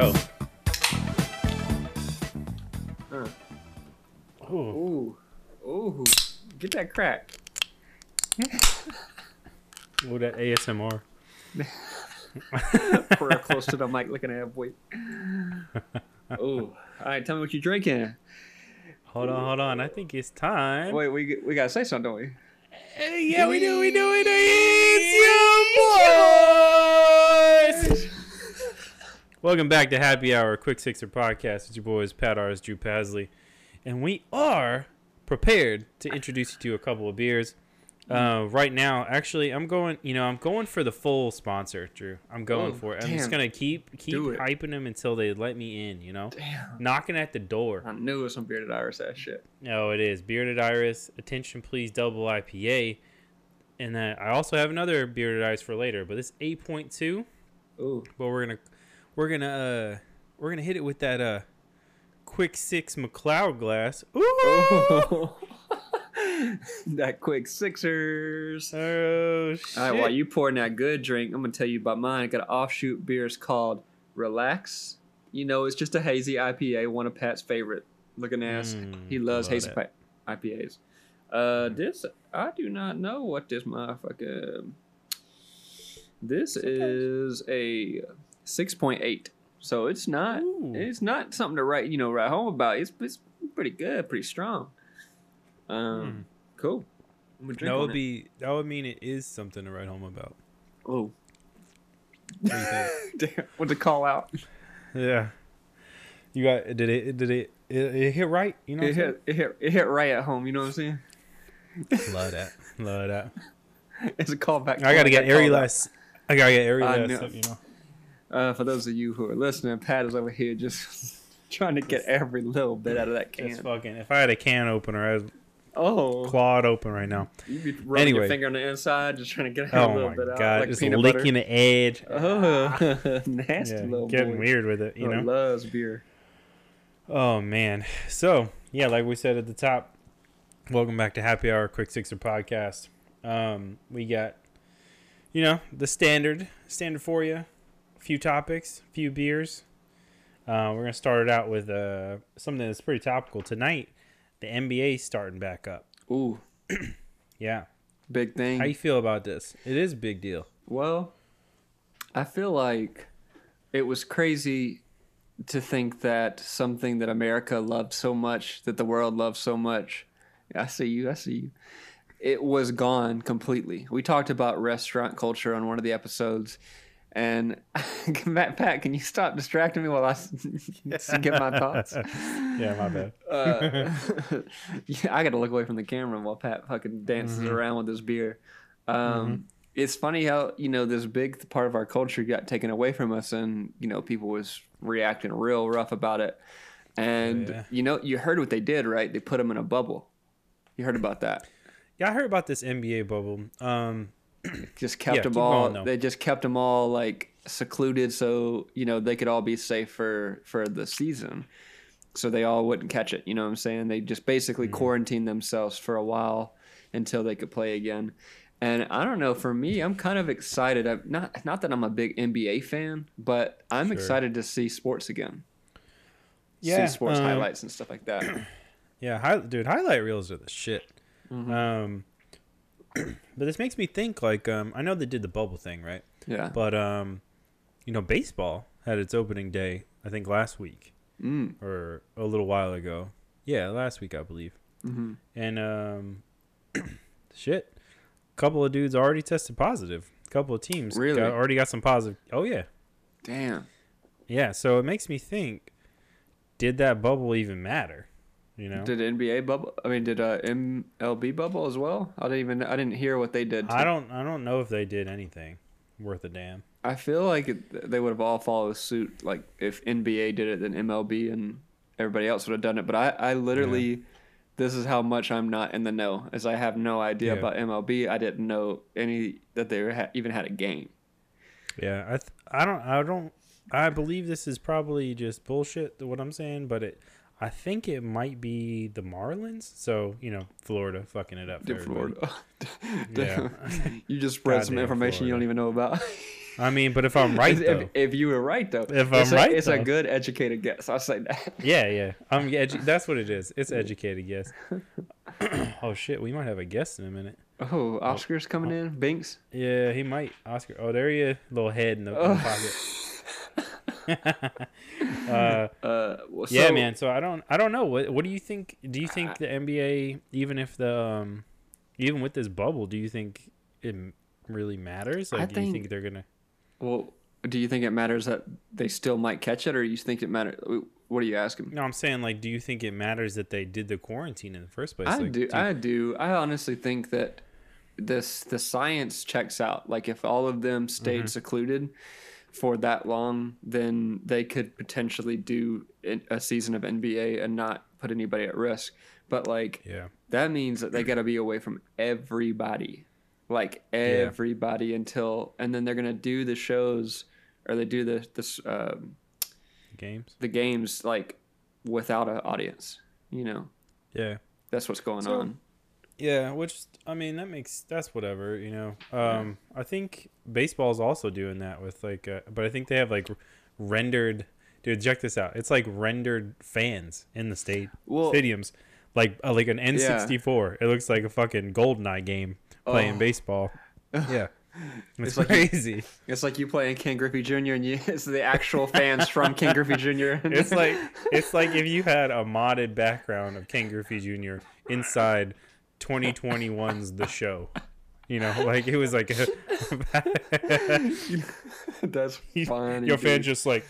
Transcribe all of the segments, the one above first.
go. Uh. Ooh. Ooh, ooh, get that crack. Ooh, that ASMR. Real close to the mic, looking at boy. Ooh, all right. Tell me what you're drinking. Hold on, hold on. I think it's time. Wait, we we gotta say something, don't we? Hey, yeah, we do, we do, we do. It's your boys. Welcome back to Happy Hour, Quick Sixer Podcast. It's your boys, Pat Artis, Drew Pasley. And we are prepared to introduce you to a couple of beers. Uh, right now, actually, I'm going. You know, I'm going for the full sponsor, Drew. I'm going Oh, for it. I'm just gonna keep keep hyping them until they let me in. You know, Damn. knocking at the door. I knew it was some bearded iris ass shit. No, it is bearded iris. Attention, please, double IPA. And then I also have another bearded iris for later, but this 8.2. Ooh, But we're gonna we're gonna uh we're gonna hit it with that uh quick six McLeod glass. Ooh. Oh. that quick Sixers. Oh shit. All right, while you pouring that good drink, I'm gonna tell you about mine. I got an offshoot beer. It's called Relax. You know, it's just a hazy IPA, one of Pat's favorite looking ass. Mm, he loves love hazy pa- IPAs. Uh, this I do not know what this motherfucker. This is a six point eight, so it's not Ooh. it's not something to write you know write home about. It's it's pretty good, pretty strong. Um, cool. I'm drink Hmm. that on would it. be that would mean it is something to write home about. Oh, What do damn! What to call out? yeah. You got did it did it it, it hit right? You know what It I'm saying? hit, it hit it hit right at home. You know what I'm saying? Love that. Love that. It's a callback. I gotta get callback, Airy less. I gotta get Airy I less, know. you know. Uh, for those of you who are listening, Pat is over here just trying to get every little bit out of that It's can. fucking. If I had a can opener, I'd Oh, clawed open right now. You'd be rubbing your finger on the inside, just trying to get a Oh little my bit out, god, like just peanut licking butter. the edge. Oh, nasty Yeah, little getting boy. weird with it, you Oh, know. loves beer. Oh man. So yeah, like we said at the top, welcome back to Happy Hour Quick Sixer Podcast. Um, we got, you know, the standard standard for you. Few topics, a few beers. Uh, we're gonna start it out with uh something that's pretty topical tonight. The NBA starting back up. Ooh, Yeah. big thing. How you feel about this? It is a big deal. Well, I feel like it was crazy to think that something that America loved so much, that the world loved so much. I see you, I see you. It was gone completely. We talked about restaurant culture on one of the episodes. And Matt, Pat, can you stop distracting me while I get my thoughts? yeah, my bad. uh, yeah, I got to look away from the camera while Pat fucking dances Mhm. around with his beer. Um, Mhm. It's funny how you know this big part of our culture got taken away from us, and you know people was reacting real rough about it. And yeah. you know you heard what they did, right? They put them in a bubble. You heard about that? Yeah, I heard about this NBA bubble. Um, Just kept Yeah, them all. going, they just kept them all like secluded, so you know they could all be safe for for the season. So they all wouldn't catch it. You know what I'm saying? They just basically Mhm. quarantined themselves for a while until they could play again. And I don't know. For me, I'm kind of excited. I'm not not that I'm a big NBA fan, but I'm Sure. excited to see sports again. Yeah, see sports um, highlights and stuff like that. yeah, hi, dude, highlight reels are the shit. Mhm. Um, but this makes me think like um, I know they did the bubble thing, right? yeah. But um, you know, baseball had its opening day. I think last week Mm. or a little while ago. Yeah, last week I believe. hmm And um, shit, a couple of dudes already tested positive. A couple of teams Really? got, already got some positive. Oh yeah, Damn. yeah. So it makes me think: Did that bubble even matter? You know, Did NBA bubble? I mean, did uh, MLB bubble as well? I didn't even. I didn't hear what they did. I don't. I don't know if they did anything worth a damn. I feel like it, they would have all followed suit. Like if NBA did it, then MLB and everybody else would have done it. But I, I literally, this is how much I'm not in the know, as I have no idea Yeah. about MLB. I didn't know any that they ha- even had a game. Yeah, I. Th- I don't. I don't. I believe this is probably just bullshit. What I'm saying, but it. I think it might be the Marlins. So you know, Florida fucking it up. For Florida? Yeah. you just spread some Goddamn information you don't even know about. I mean, but if I'm right if, though, if you were right though, If I'm a, right, it's a good educated guess. I'll say that. yeah, yeah, I'm edu- that's what it is. It's educated guess. oh shit, we might have a guest in a minute. Oh, Oscar's coming oh. in. Binks. Yeah, he might. Oscar. Oh, there he is. Little head in the, in the Oh. pocket. uh, Uh, well, yeah, so- man. So I don't. I don't know. What What do you think? Do you think the NBA, even if the, um, even with this bubble, do you think it really matters? I Like, do you think- think they're gonna? Well, do you think it matters that they still might catch it, or you think it matters? What are you asking? No, I'm saying like, do you think it matters that they did the quarantine in the first place? I Like, do. I do. I honestly think that this the science checks out. Like if all of them stayed Mm-hmm. secluded for that long, then they could potentially do a season of NBA and not put anybody at risk. But like yeah. that means that they got to be away from everybody, like everybody until, and then they're gonna do the shows or they do the this um, Games. the games like without an audience. You know, Yeah. that's what's going So- on. Yeah, which I mean that makes that's whatever, you know. Um I think baseball's also doing that with like uh, but I think they have like rendered dude, check this out. It's like rendered fans in the state Well, stadiums. Like uh, like an N64. It looks like a fucking GoldenEye game playing Oh. baseball. Yeah. It's, It's like you- crazy. It's like you playing Ken Griffey Jr. and you it's the actual fans from Ken Griffey Jr. it's like it's like if you had a modded background of Ken Griffey Jr. inside 2021's The Show. You know, like it was like a that's funny. your dude. fan just like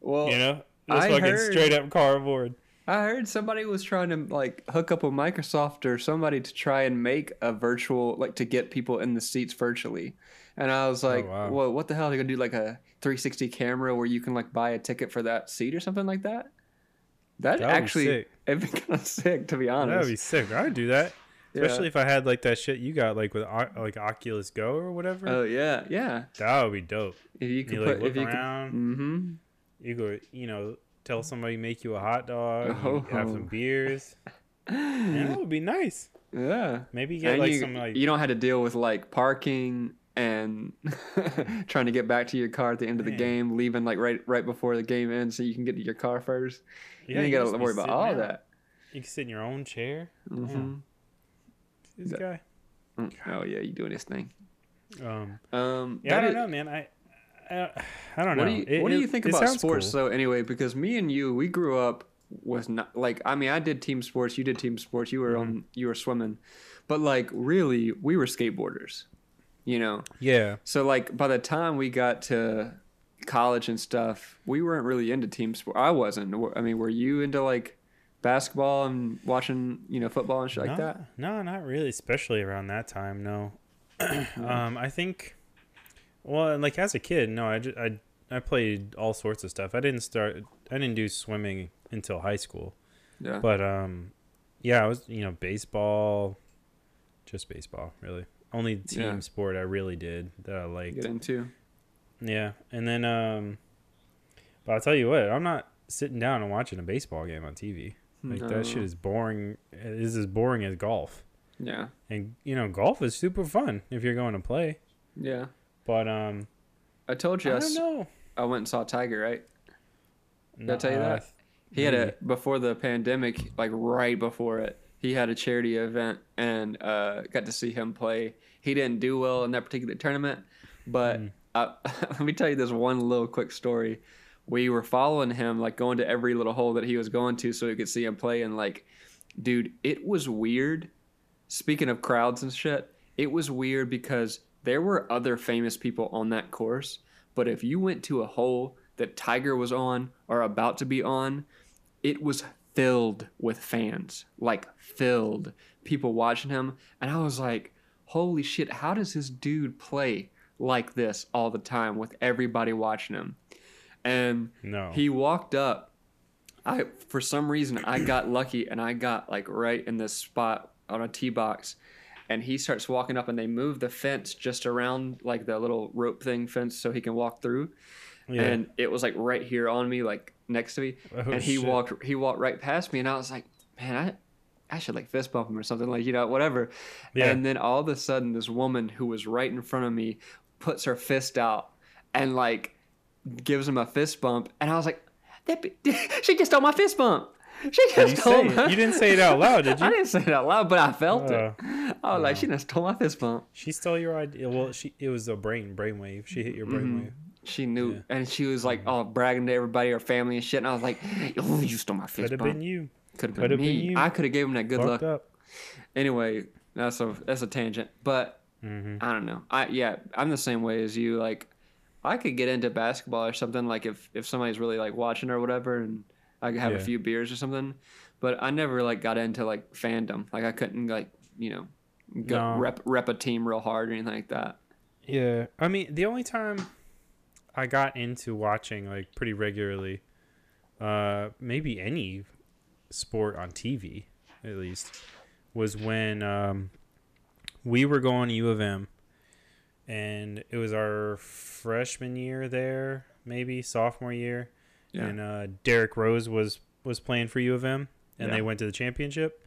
well, you know just I fucking heard- straight up cardboard. I heard somebody was trying to like hook up with Microsoft or somebody to try and make a virtual like to get people in the seats virtually. And I was oh, like, Oh, wow. well, what the hell? Are they gonna do like a 360 camera where you can like buy a ticket for that seat or something like that? That That actually, it'd be kind of sick to be honest. That'd be sick. I'd do that. Yeah. Especially if I had like that shit you got like with like Oculus Go or whatever. Oh yeah, yeah. that would be dope. If you could You like put, look if you around. mm-hmm. You go, you know, tell somebody make you a hot dog, Oh. have some beers. That would be nice. Yeah. Maybe get And like you, some like you don't have to deal with like parking and trying to get back to your car at the end of the Man. game, leaving like right right before the game ends so you can get to your car first. yeah, you ain't you gotta worry about all out. that. You can sit in your own chair. hmm This Yeah. guy. Oh yeah, you doing this thing. Um, Um, yeah, I don't is- know, man. I, I, I don't know. What do you It- What do you think it about sounds sports cool. though? Anyway, because me and you, we grew up with not like I mean I did team sports, you did team sports, you were Mm-hmm. on you were swimming, but like really we were skateboarders, you know. Yeah, So like by the time we got to college and stuff, we weren't really into team sport. I wasn't. I mean, were you into like basketball and watching you know football and shit like that? No, not really. Especially around that time. No. um, I think. Well, like as a kid, no. I, just, I I played all sorts of stuff. I didn't start. I didn't do swimming until high school. Yeah. But um, yeah, I was you know baseball, just baseball really. Only team Yeah. sport I really did that I liked. get into. Yeah, and then um, but I'll tell you what, I'm not sitting down and watching a baseball game on TV. Like that shit is boring. It is as boring as golf. Yeah. And you know, golf is super fun if you're going to play. Yeah. But um, I told you I, I don't know. I went and saw Tiger, right? No, I tell you uh, that? He had a before the pandemic, like right before it. He had a charity event and uh, got to see him play. He didn't do well in that particular tournament, but Hmm. uh, let me tell you this one little quick story. We were following him, like going to every little hole that he was going to, so we could see him play. And like, dude, it was weird. Speaking of crowds and shit, it was weird because there were other famous people on that course. But if you went to a hole that Tiger was on or about to be on, it was filled with fans, like filled people watching him. And I was like, holy shit, how does this dude play like this all the time with everybody watching him? And No. he walked up. I for some reason I got lucky and I got like right in this spot on a tee box. And he starts walking up and they move the fence just around like the little rope thing fence so he can walk through. yeah. And it was like right here on me, like next to me. Oh, and he shit. walked he walked right past me and I was like, Man, I I should like fist bump him or something, like, you know, whatever. Yeah. And then all of a sudden this woman who was right in front of me puts her fist out and like gives him a fist bump, and I was like, that be- she just stole my fist bump. She just you stole my. You didn't say it out loud, did you? I didn't say it out loud, but I felt Oh, it. I was like, she just stole my fist bump. She stole your idea. Well, she it was a brain brainwave. She hit your brainwave. She knew, Yeah. and she was like, oh, bragging to everybody, her family and shit. And I was like, oh, you stole my fist Could have been you. Could have been been me. you. I could have gave him that good Fucked luck. up. Anyway, that's a that's a tangent, but hmm I don't know. I yeah, I'm the same way as you. Like, I could get into basketball or something. Like if if somebody's really like watching or whatever, and I could have a few beers or something. But I never like got into like fandom. Like I couldn't like you know go No. rep rep a team real hard or anything like that. Yeah, I mean, the only time I got into watching like pretty regularly, uh, maybe any sport on TV at least, was when um, we were going to U of M, and it was our freshman year there, maybe sophomore year, Yeah. and uh, Derrick Rose was was playing for U of M, and Yeah. they went to the championship.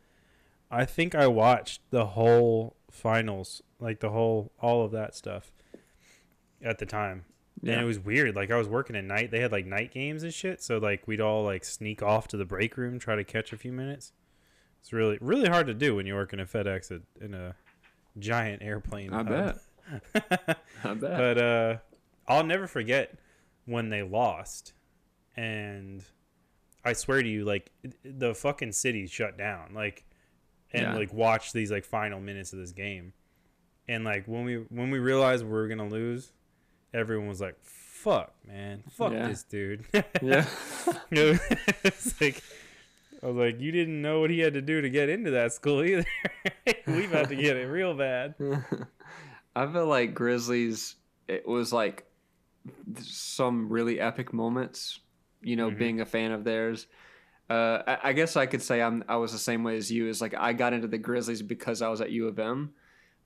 I think I watched the whole finals, like the whole all of that stuff at the time. And it was weird. Like I was working at night. They had like night games and shit. So like we'd all like sneak off to the break room, try to catch a few minutes. It's really really hard to do when you're working at FedEx at, in a giant airplane. I hub. bet. But uh, I'll never forget when they lost, and I swear to you, like the fucking city shut down, like, and Yeah. like watch these like final minutes of this game, and like when we when we realized we were gonna lose, everyone was like, "Fuck, man, fuck Yeah. this dude." yeah. it's like. I was like, you didn't know what he had to do to get into that school either. we about to get it real bad. I feel like Grizzlies. It was like some really epic moments. You know, Mhm. being a fan of theirs. Uh, I, I guess I could say I'm. I was the same way as you. Is like I got into the Grizzlies because I was at U of M,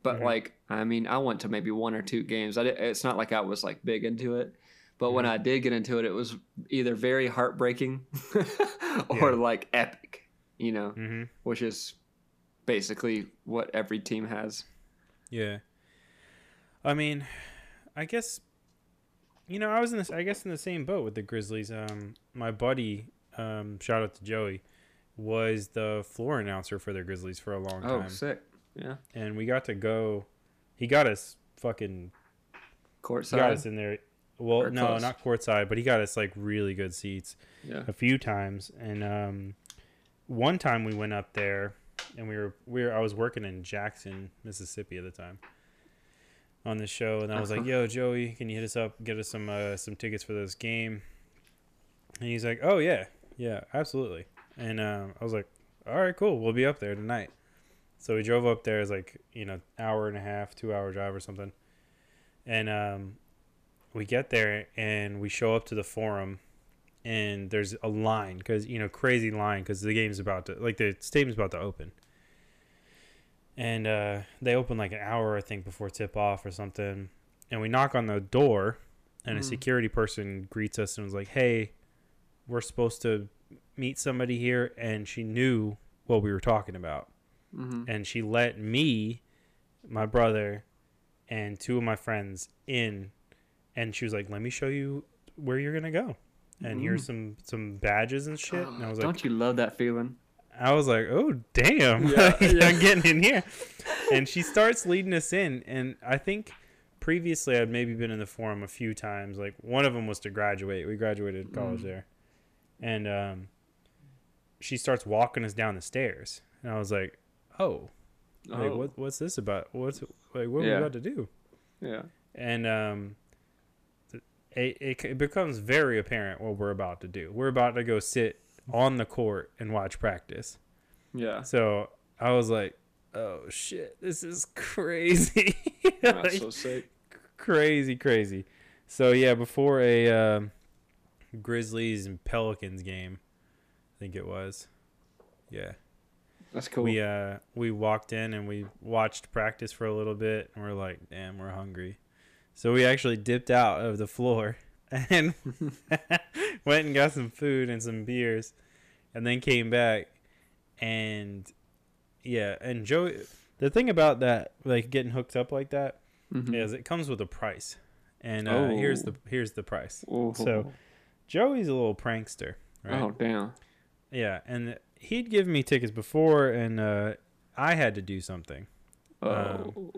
but Mhm. like I mean, I went to maybe one or two games. I did, it's not like I was like big into it, but when Mhm. I did get into it, it was either very heartbreaking or Yeah. like epic. You know, hmm which is basically what every team has. Yeah. I mean, I guess you know, I was in this I guess in the same boat with the Grizzlies. Um my buddy, um, shout out to Joey, was the floor announcer for the Grizzlies for a long Oh, time. sick. Yeah. And we got to go he got us fucking he got us in there well Or no, close. not courtside, but he got us like really good seats Yeah. a few times and um one time we went up there and we were we were I was working in Jackson, Mississippi at the time on the show and I was like, Uh-huh. "Yo, Joey, can you hit us up get us some uh, some tickets for this game?" And he's like, "Oh yeah. Yeah, absolutely." And um, I was like, "All right, cool. We'll be up there tonight." So we drove up there. It's like, you know, hour and a half, 2-hour drive or something. And um we get there and we show up to the forum and there's a line because you know crazy line because the game's about to like the stadium's about to open and uh, they open like an hour i think before tip off or something. And we knock on the door and a Mhm. security person greets us and was like hey we're supposed to meet somebody here. And she knew what we were talking about. Hmm and she let me, my brother, and two of my friends in, and she was like, "Let me show you where you're gonna go, and here's some some badges and shit." And I was like, Don't you love that feeling? I was like, "Oh damn, Yeah, yeah. I'm getting in here," and she starts leading us in, and I think previously I'd maybe been in the forum a few times. Like one of them was to graduate. We graduated college Mm. there, and um, she starts walking us down the stairs, and I was like, "Oh." Like Oh. what? What's this about? What's like? What are we about to do? Yeah. And um, it, it it becomes very apparent what we're about to do. We're about to go sit on the court and watch practice. Yeah. So I was like, "Oh shit, this is crazy, That's Like, so sick. crazy, crazy." So yeah, before a um, Grizzlies and Pelicans game, I think it was. Yeah. That's cool. We uh we walked in and we watched practice for a little bit and we're like, damn, we're hungry. So we actually dipped out of the floor and went and got some food and some beers and then came back and yeah, and Joey. the thing about that like getting hooked up like that Mhm. is it comes with a price, and uh, here's the Oh. here's the price. Oh. So Joey's a little prankster, right? Oh damn. Yeah, and he'd give me tickets before, and uh, I had to do something. Oh. Um,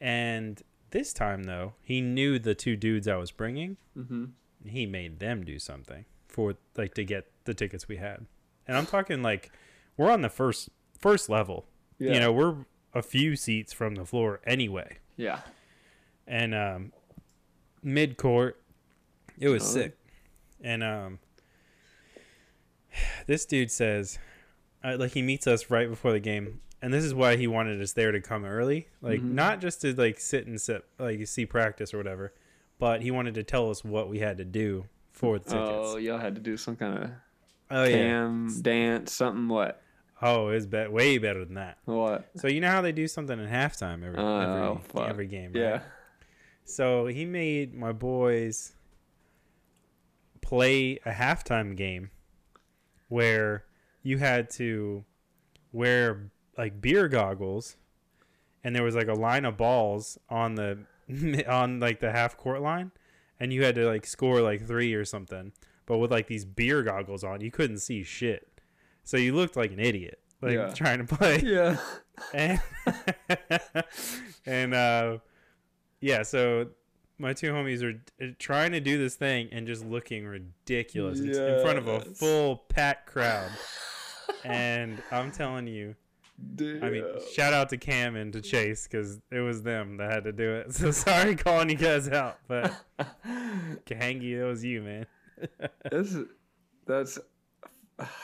And this time, though, he knew the two dudes I was bringing. mm-hmm. He made them do something for like to get the tickets we had. And I'm talking like we're on the first first level. Yeah. You know, we're a few seats from the floor anyway. Yeah. And um, mid court, it was Oh. sick. And um, this dude says, uh, like he meets us right before the game, and this is why he wanted us there to come early, like Mhm. not just to like sit and sit like see practice or whatever, but he wanted to tell us what we had to do for the tickets. Oh, y'all had to do some kind of Oh yeah. cam dance, something. What? Oh, it's be- way better than that. What? So you know how they do something in halftime every Oh, every, fuck. every game, right? Yeah. So he made my boys play a halftime game where you had to wear like beer goggles and there was like a line of balls on the on like the half court line and you had to like score like 3 or something. But with like these beer goggles on you couldn't see shit. So you looked like an idiot like Yeah. trying to play. Yeah. and and uh yeah so my two homies are trying to do this thing and just looking ridiculous. In- in front of a full packed crowd. And i'm telling you Damn. i mean shout out to cam and to chase because it was them that had to do it so sorry calling you guys out but Kahangi, that was you man that's that's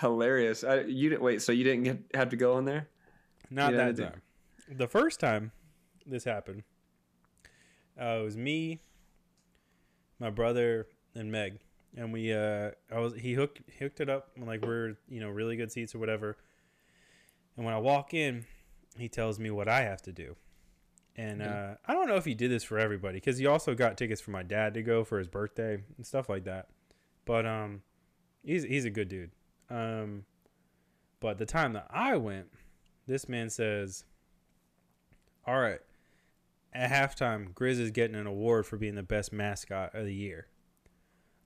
hilarious. I, you didn't wait. So you didn't get have to go in there? Not that time. The first time this happened, uh, it was me, my brother, and Meg, and we. Uh, I was he hooked hooked it up when like we're you know really good seats or whatever. And when I walk in, he tells me what I have to do. And uh, I don't know if he did this for everybody because he also got tickets for my dad to go for his birthday and stuff like that. But um, he's he's a good dude. Um, but the time that I went, this man says, "All right, at halftime, Grizz is getting an award for being the best mascot of the year.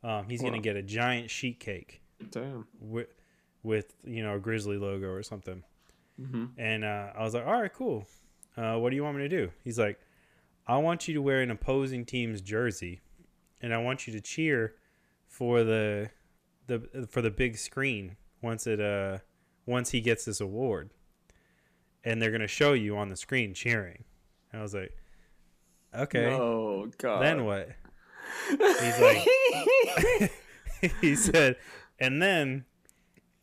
Um, he's Wow. gonna get a giant sheet cake Damn. with, with you know a Grizzly logo or something." Mm-hmm. And uh, I was like, "All right, cool. Uh, what do you want me to do?" He's like, "I want you to wear an opposing team's jersey, and I want you to cheer for the the for the big screen once it uh once he gets this award, and they're gonna show you on the screen cheering." I was like, "Okay." Oh god. Then what? He's like, he said, and then.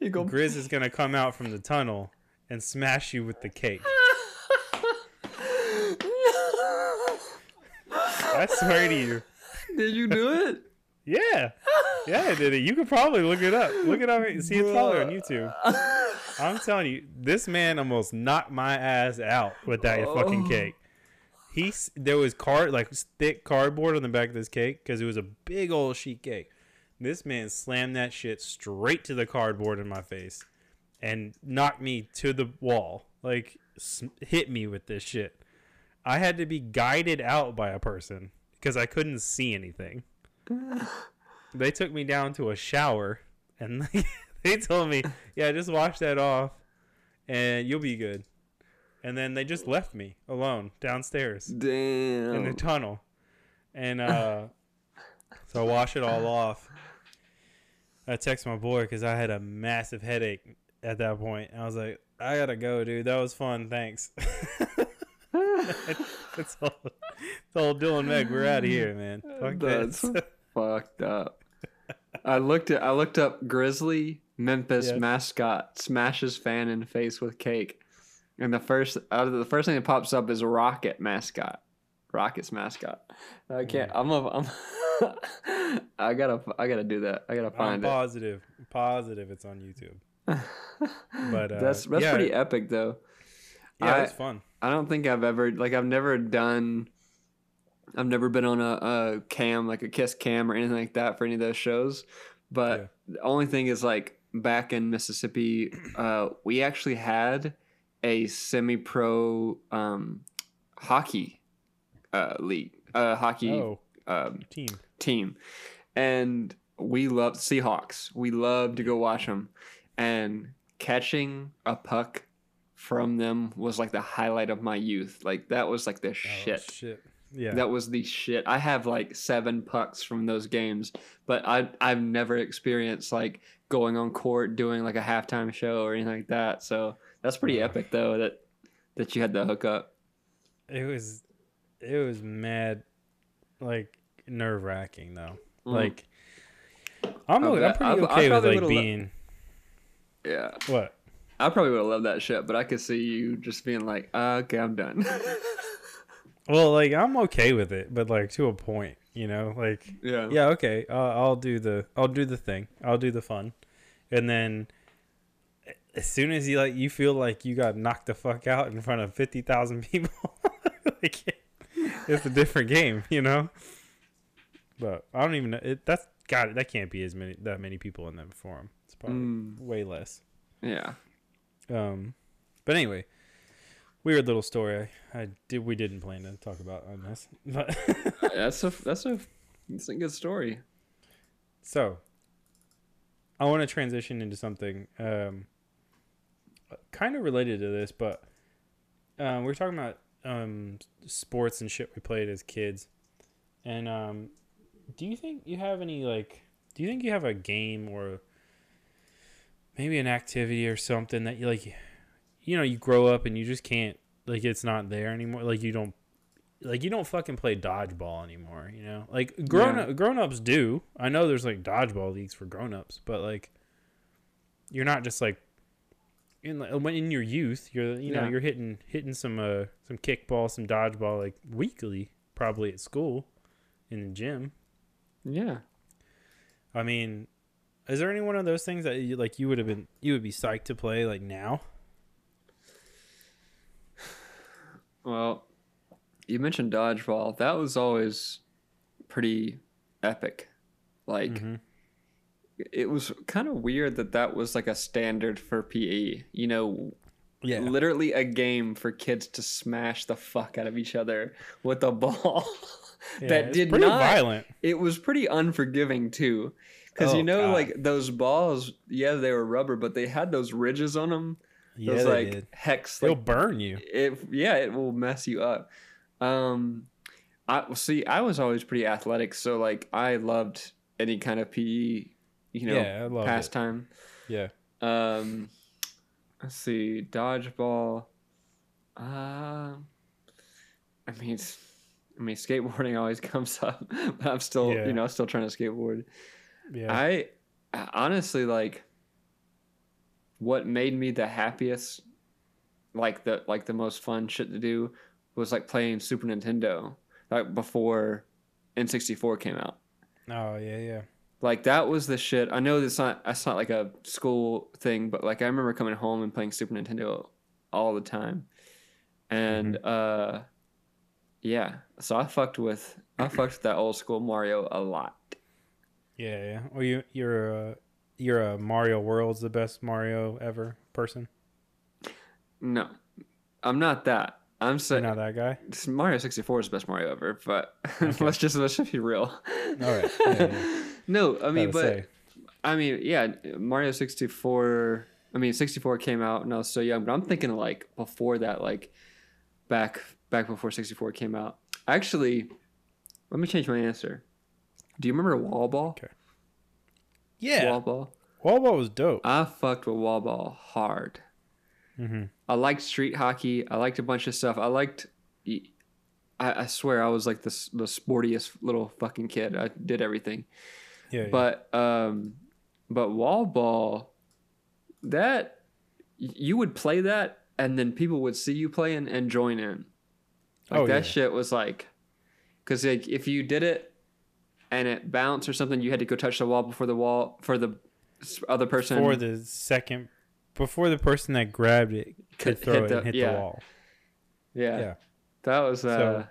Grizz is gonna come out from the tunnel and smash you with the cake. I swear to you. Did you do it? Yeah. Yeah, I did it. You could probably look it up. Look it up. See, it's probably on YouTube. I'm telling you, this man almost knocked my ass out with that oh. fucking Oh. cake. He's there was card like thick cardboard on the back of this cake because it was a big old sheet cake. This man slammed that shit straight to the cardboard in my face and knocked me to the wall. Like hit me with this shit. I had to be guided out by a person because I couldn't see anything. They took me down to a shower and they told me, "Yeah, just wash that off and you'll be good." And then they just left me alone downstairs Damn. in the tunnel. And uh, so I wash it all off. I text my boy because I had a massive headache at that point. I was like, I gotta go, dude. That was fun. Thanks. it's all, it's all Dylan Meg. We're out of here, man. Fuck That's this. fucked up. I looked at I looked up Grizzly Memphis mascot smashes fan in face with cake, and the first out of the first thing that pops up is Rocket mascot. Rocket's mascot. I mm. can't. I'm a. I'm. I gotta. I gotta do that. I gotta I'm find it. positive. Positive it's on YouTube. But, uh, that's that's yeah. pretty epic though. Yeah, I- it's fun. I don't think I've ever like I've never done I've never been on a, a cam like a kiss cam or anything like that for any of those shows. But Yeah. the only thing is like back in Mississippi, uh, we actually had a semi pro um, hockey uh, league, uh, hockey Oh, um, team. team, and we love Seahawks. We love to go watch them, and catching a puck from them was like the highlight of my youth. Like that was like the Oh, shit. shit. Yeah. That was the shit. I have like seven pucks from those games, but I I've never experienced like going on court doing like a halftime show or anything like that. So that's pretty epic though that that you had the hookup. it was it was mad like nerve wracking though. Mm. Like I'm I'm bet. pretty I- I okay with like being Yeah, what? I probably would have loved that shit, but I could see you just being like, uh, "Okay, I'm done." Well, like I'm okay with it, but like to a point, you know, like yeah, yeah, okay, uh, I'll do the I'll do the thing, I'll do the fun, and then as soon as you like you feel like you got knocked the fuck out in front of fifty thousand people, like it's a different game, you know. But I don't even know it. That's got it. That can't be as many that many people in that forum. It's probably Mm. way less. yeah. Um, but anyway, weird little story. I, I did. We didn't plan to talk about on this, but That's a that's a that's a good story. so I want to transition into something um, kind of related to this, but um, we are talking about um, sports and shit we played as kids. And um, do you think you have any like? Do you think you have a game or maybe an activity or something that you like? You know, you grow up and you just can't like it's not there anymore. Like you don't like you don't fucking play dodgeball anymore. You know, like grown Yeah. up grown ups do. I know there's like dodgeball leagues for grown ups, but like you're not just like in like, when in your youth you're you know Yeah. you're hitting hitting some uh some kickball some dodgeball like weekly probably at school in the gym Yeah. i mean is there any one of those things that you like you would have been you would be psyched to play like now Well, you mentioned dodgeball. That was always pretty epic. Like Mhm. it was kind of weird that that was like a standard for PE. You know, yeah literally a game for kids to smash the fuck out of each other with a ball. Yeah, that did pretty not. violent It was pretty unforgiving too, because Oh, you know, God. like those balls. Yeah, they were rubber, but they had those ridges on them. yeah they like did. hex. they'll burn you it yeah, it will mess you up. Um, I see. I was always pretty athletic, so like I loved any kind of PE. You know, yeah love it pastime. yeah Um, let's see, dodgeball. Uh, I mean, I mean, skateboarding always comes up, but I'm still, Yeah. you know, still trying to skateboard. Yeah I honestly like what made me the happiest, like the like the most fun shit to do, was like playing Super Nintendo, like before N64 came out. oh yeah yeah Like that was the shit. I know that's not that's not like a school thing, but like I remember coming home and playing Super Nintendo all the time. And uh yeah, so I fucked with I fucked with that old school Mario a lot. Yeah yeah well you you're a you're a mario world's the best mario ever person No. I'm not that. I'm you're saying not that guy Mario 64 is the best Mario ever, but let's just let's just be real. all right yeah, yeah. no, I mean, but say. I mean, yeah, Mario 64. I mean, 64 came out and I was so young, but I'm thinking like before that, like back back before 64 came out. Actually, let me change my answer. Do you remember wall ball? Okay. yeah Wall ball. wall ball was dope I fucked with wall ball hard. mm-hmm. I liked street hockey. I liked a bunch of stuff. I liked. I, I swear I was like the the sportiest little fucking kid. I did everything. yeah, yeah. But um, but wall ball, that you would play that, and then people would see you playing and join in. Like Oh, that yeah. shit was like, because like if you did it, and it bounced or something, you had to go touch the wall before the wall for the other person. before the second before the person that grabbed it could throw hit it the- and hit yeah. the wall yeah, yeah that was uh. So,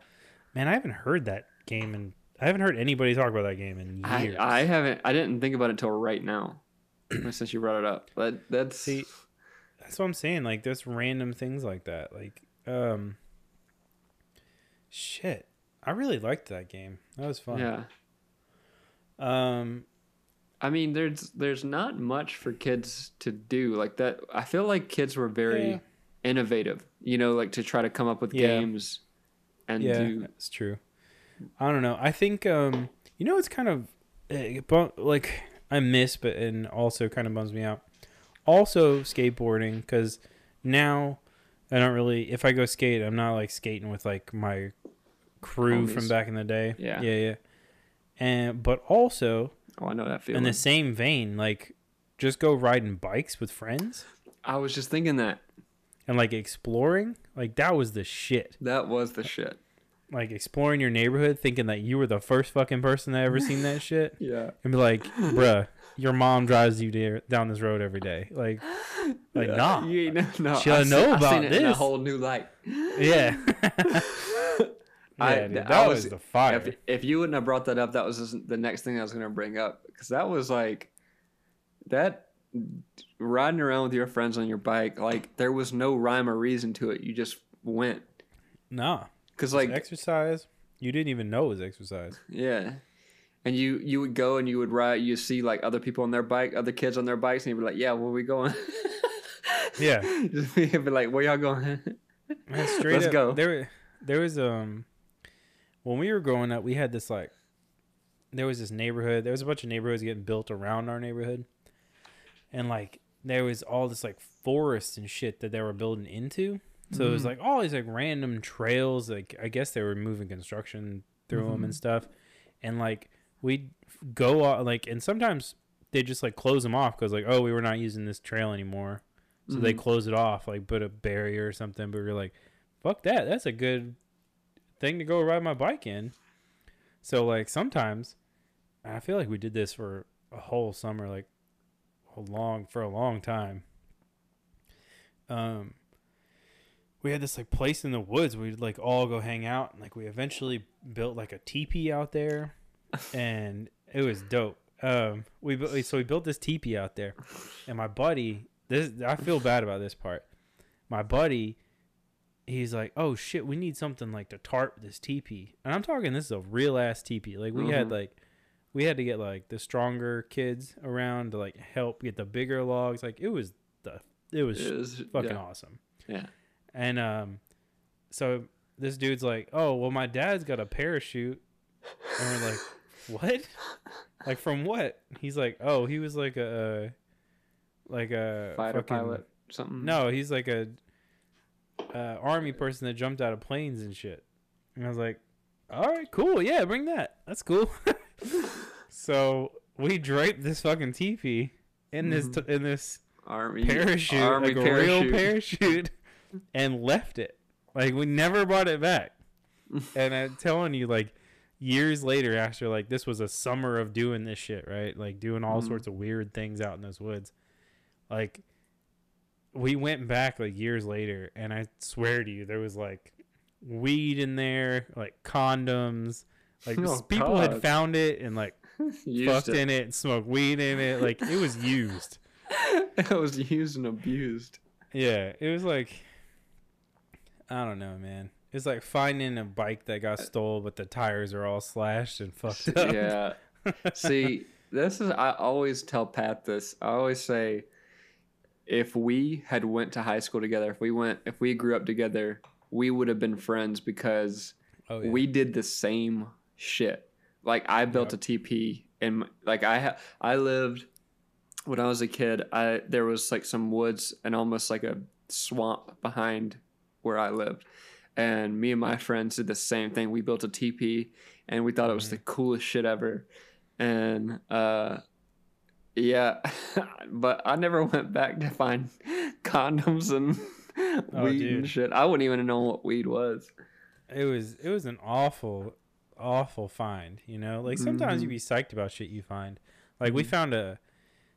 man i haven't heard that game and i haven't heard anybody talk about that game in I, years I haven't. I didn't think about it until right now, since you brought it up. But that's See, that's what i'm saying like there's random things like that like um shit I really liked that game. That was fun. Yeah. Um. I mean, there's there's not much for kids to do like that. I feel like kids were very Yeah. innovative, you know, like to try to come up with Yeah. games and Yeah, do. that's true. I don't know. I think um, you know, it's kind of eh, like I miss, but and also kind of bums me out. Also, skateboarding because now I don't really. If I go skate, I'm not like skating with like my crew from back in the day. Yeah. yeah, yeah. And but also Oh, I know that feeling. in the same vein, like just go riding bikes with friends I was just thinking that and like exploring. Like that was the shit. that was the shit. like exploring your neighborhood thinking that you were the first fucking person that ever seen that shit Yeah. and be like bruh your mom drives you there, down this road every day like like yeah. nah You ain't no. She I know I about seen it in a whole new light. yeah yeah I- dude, I that was- was, the fire If, if you wouldn't have brought that up, that was just the next thing I was going to bring up because that was like that riding around with your friends on your bike. Like there was no rhyme or reason to it. You just went nah because like exercise you didn't even know it was exercise yeah. And you you would go and you would ride. You see like other people on their bike, other kids on their bikes, and you'd be like, "Yeah, where we going?" yeah Just be be like, "Where y'all going?" Straight Let's up, go. there there was um when we were growing up we had this like there was this neighborhood there was a bunch of neighborhoods getting built around our neighborhood and like there was all this like forest and shit that they were building into so it was Mhm. like all these like random trails like i guess they were moving construction through them Mhm. and stuff and like we'd go out like and sometimes they just like close them off because like oh we were not using this trail anymore so they Mhm. close it off, like put a barrier or something. But we are like, fuck that. That's a good thing to go ride my bike in. So like sometimes, I feel like we did this for a whole summer, like a long for a long time. Um, we had this like place in the woods we'd like all go hang out, and like we eventually built like a teepee out there, and it was dope. Um, we bu- so we built this teepee out there, and my buddy, this I feel bad about this part. My buddy, he's like, "Oh shit, we need something like to tarp this teepee," and I'm talking this is a real ass teepee. Like we had Mhm. like, we had to get like the stronger kids around to like help get the bigger logs. Like it was the it was It was- fucking yeah. awesome. Yeah. And um, so this dude's like, "Oh, well, my dad's got a parachute," and we're like, "What? Like from what?" He's like, "Oh, he was like a, like a Fighter fucking- pilot, something. No, he's like a, uh, army person that jumped out of planes and shit." And I was like, "All right, cool, yeah, bring that. That's cool." so we draped this fucking teepee in this Mhm. t- in this army parachute, army like a real parachute, and left it. Like we never brought it back. and I'm telling you, like years later, after like this was a summer of doing this shit, right? Like doing all Mhm. sorts of weird things out in those woods. Like we went back like years later, and I swear to you, there was like weed in there, like condoms. Like Oh, people had found it and like fucked it. in it, and smoked weed in it. Like it was used. it was used and abused. Yeah, it was like I don't know, man. It's like finding a bike that Uh, got stole, but the tires are all slashed and fucked up. Yeah. See, this is I always tell Pat this. I always say if we had went to high school together, if we went if we grew up together, we would have been friends because oh, yeah. we did the same shit. Like I built Yep. a TP and like I ha- I lived when I was a kid, I there was like some woods and almost like a swamp behind where I lived. And me and my friends did the same thing. We built a TP and we thought it was the coolest shit ever. And uh yeah, but I never went back to find condoms and Oh, weed dude. and shit. I wouldn't even know what weed was. it was it was an awful, awful find. You know, like sometimes Mhm. you'd be psyched about shit you find. Like we Mhm. found a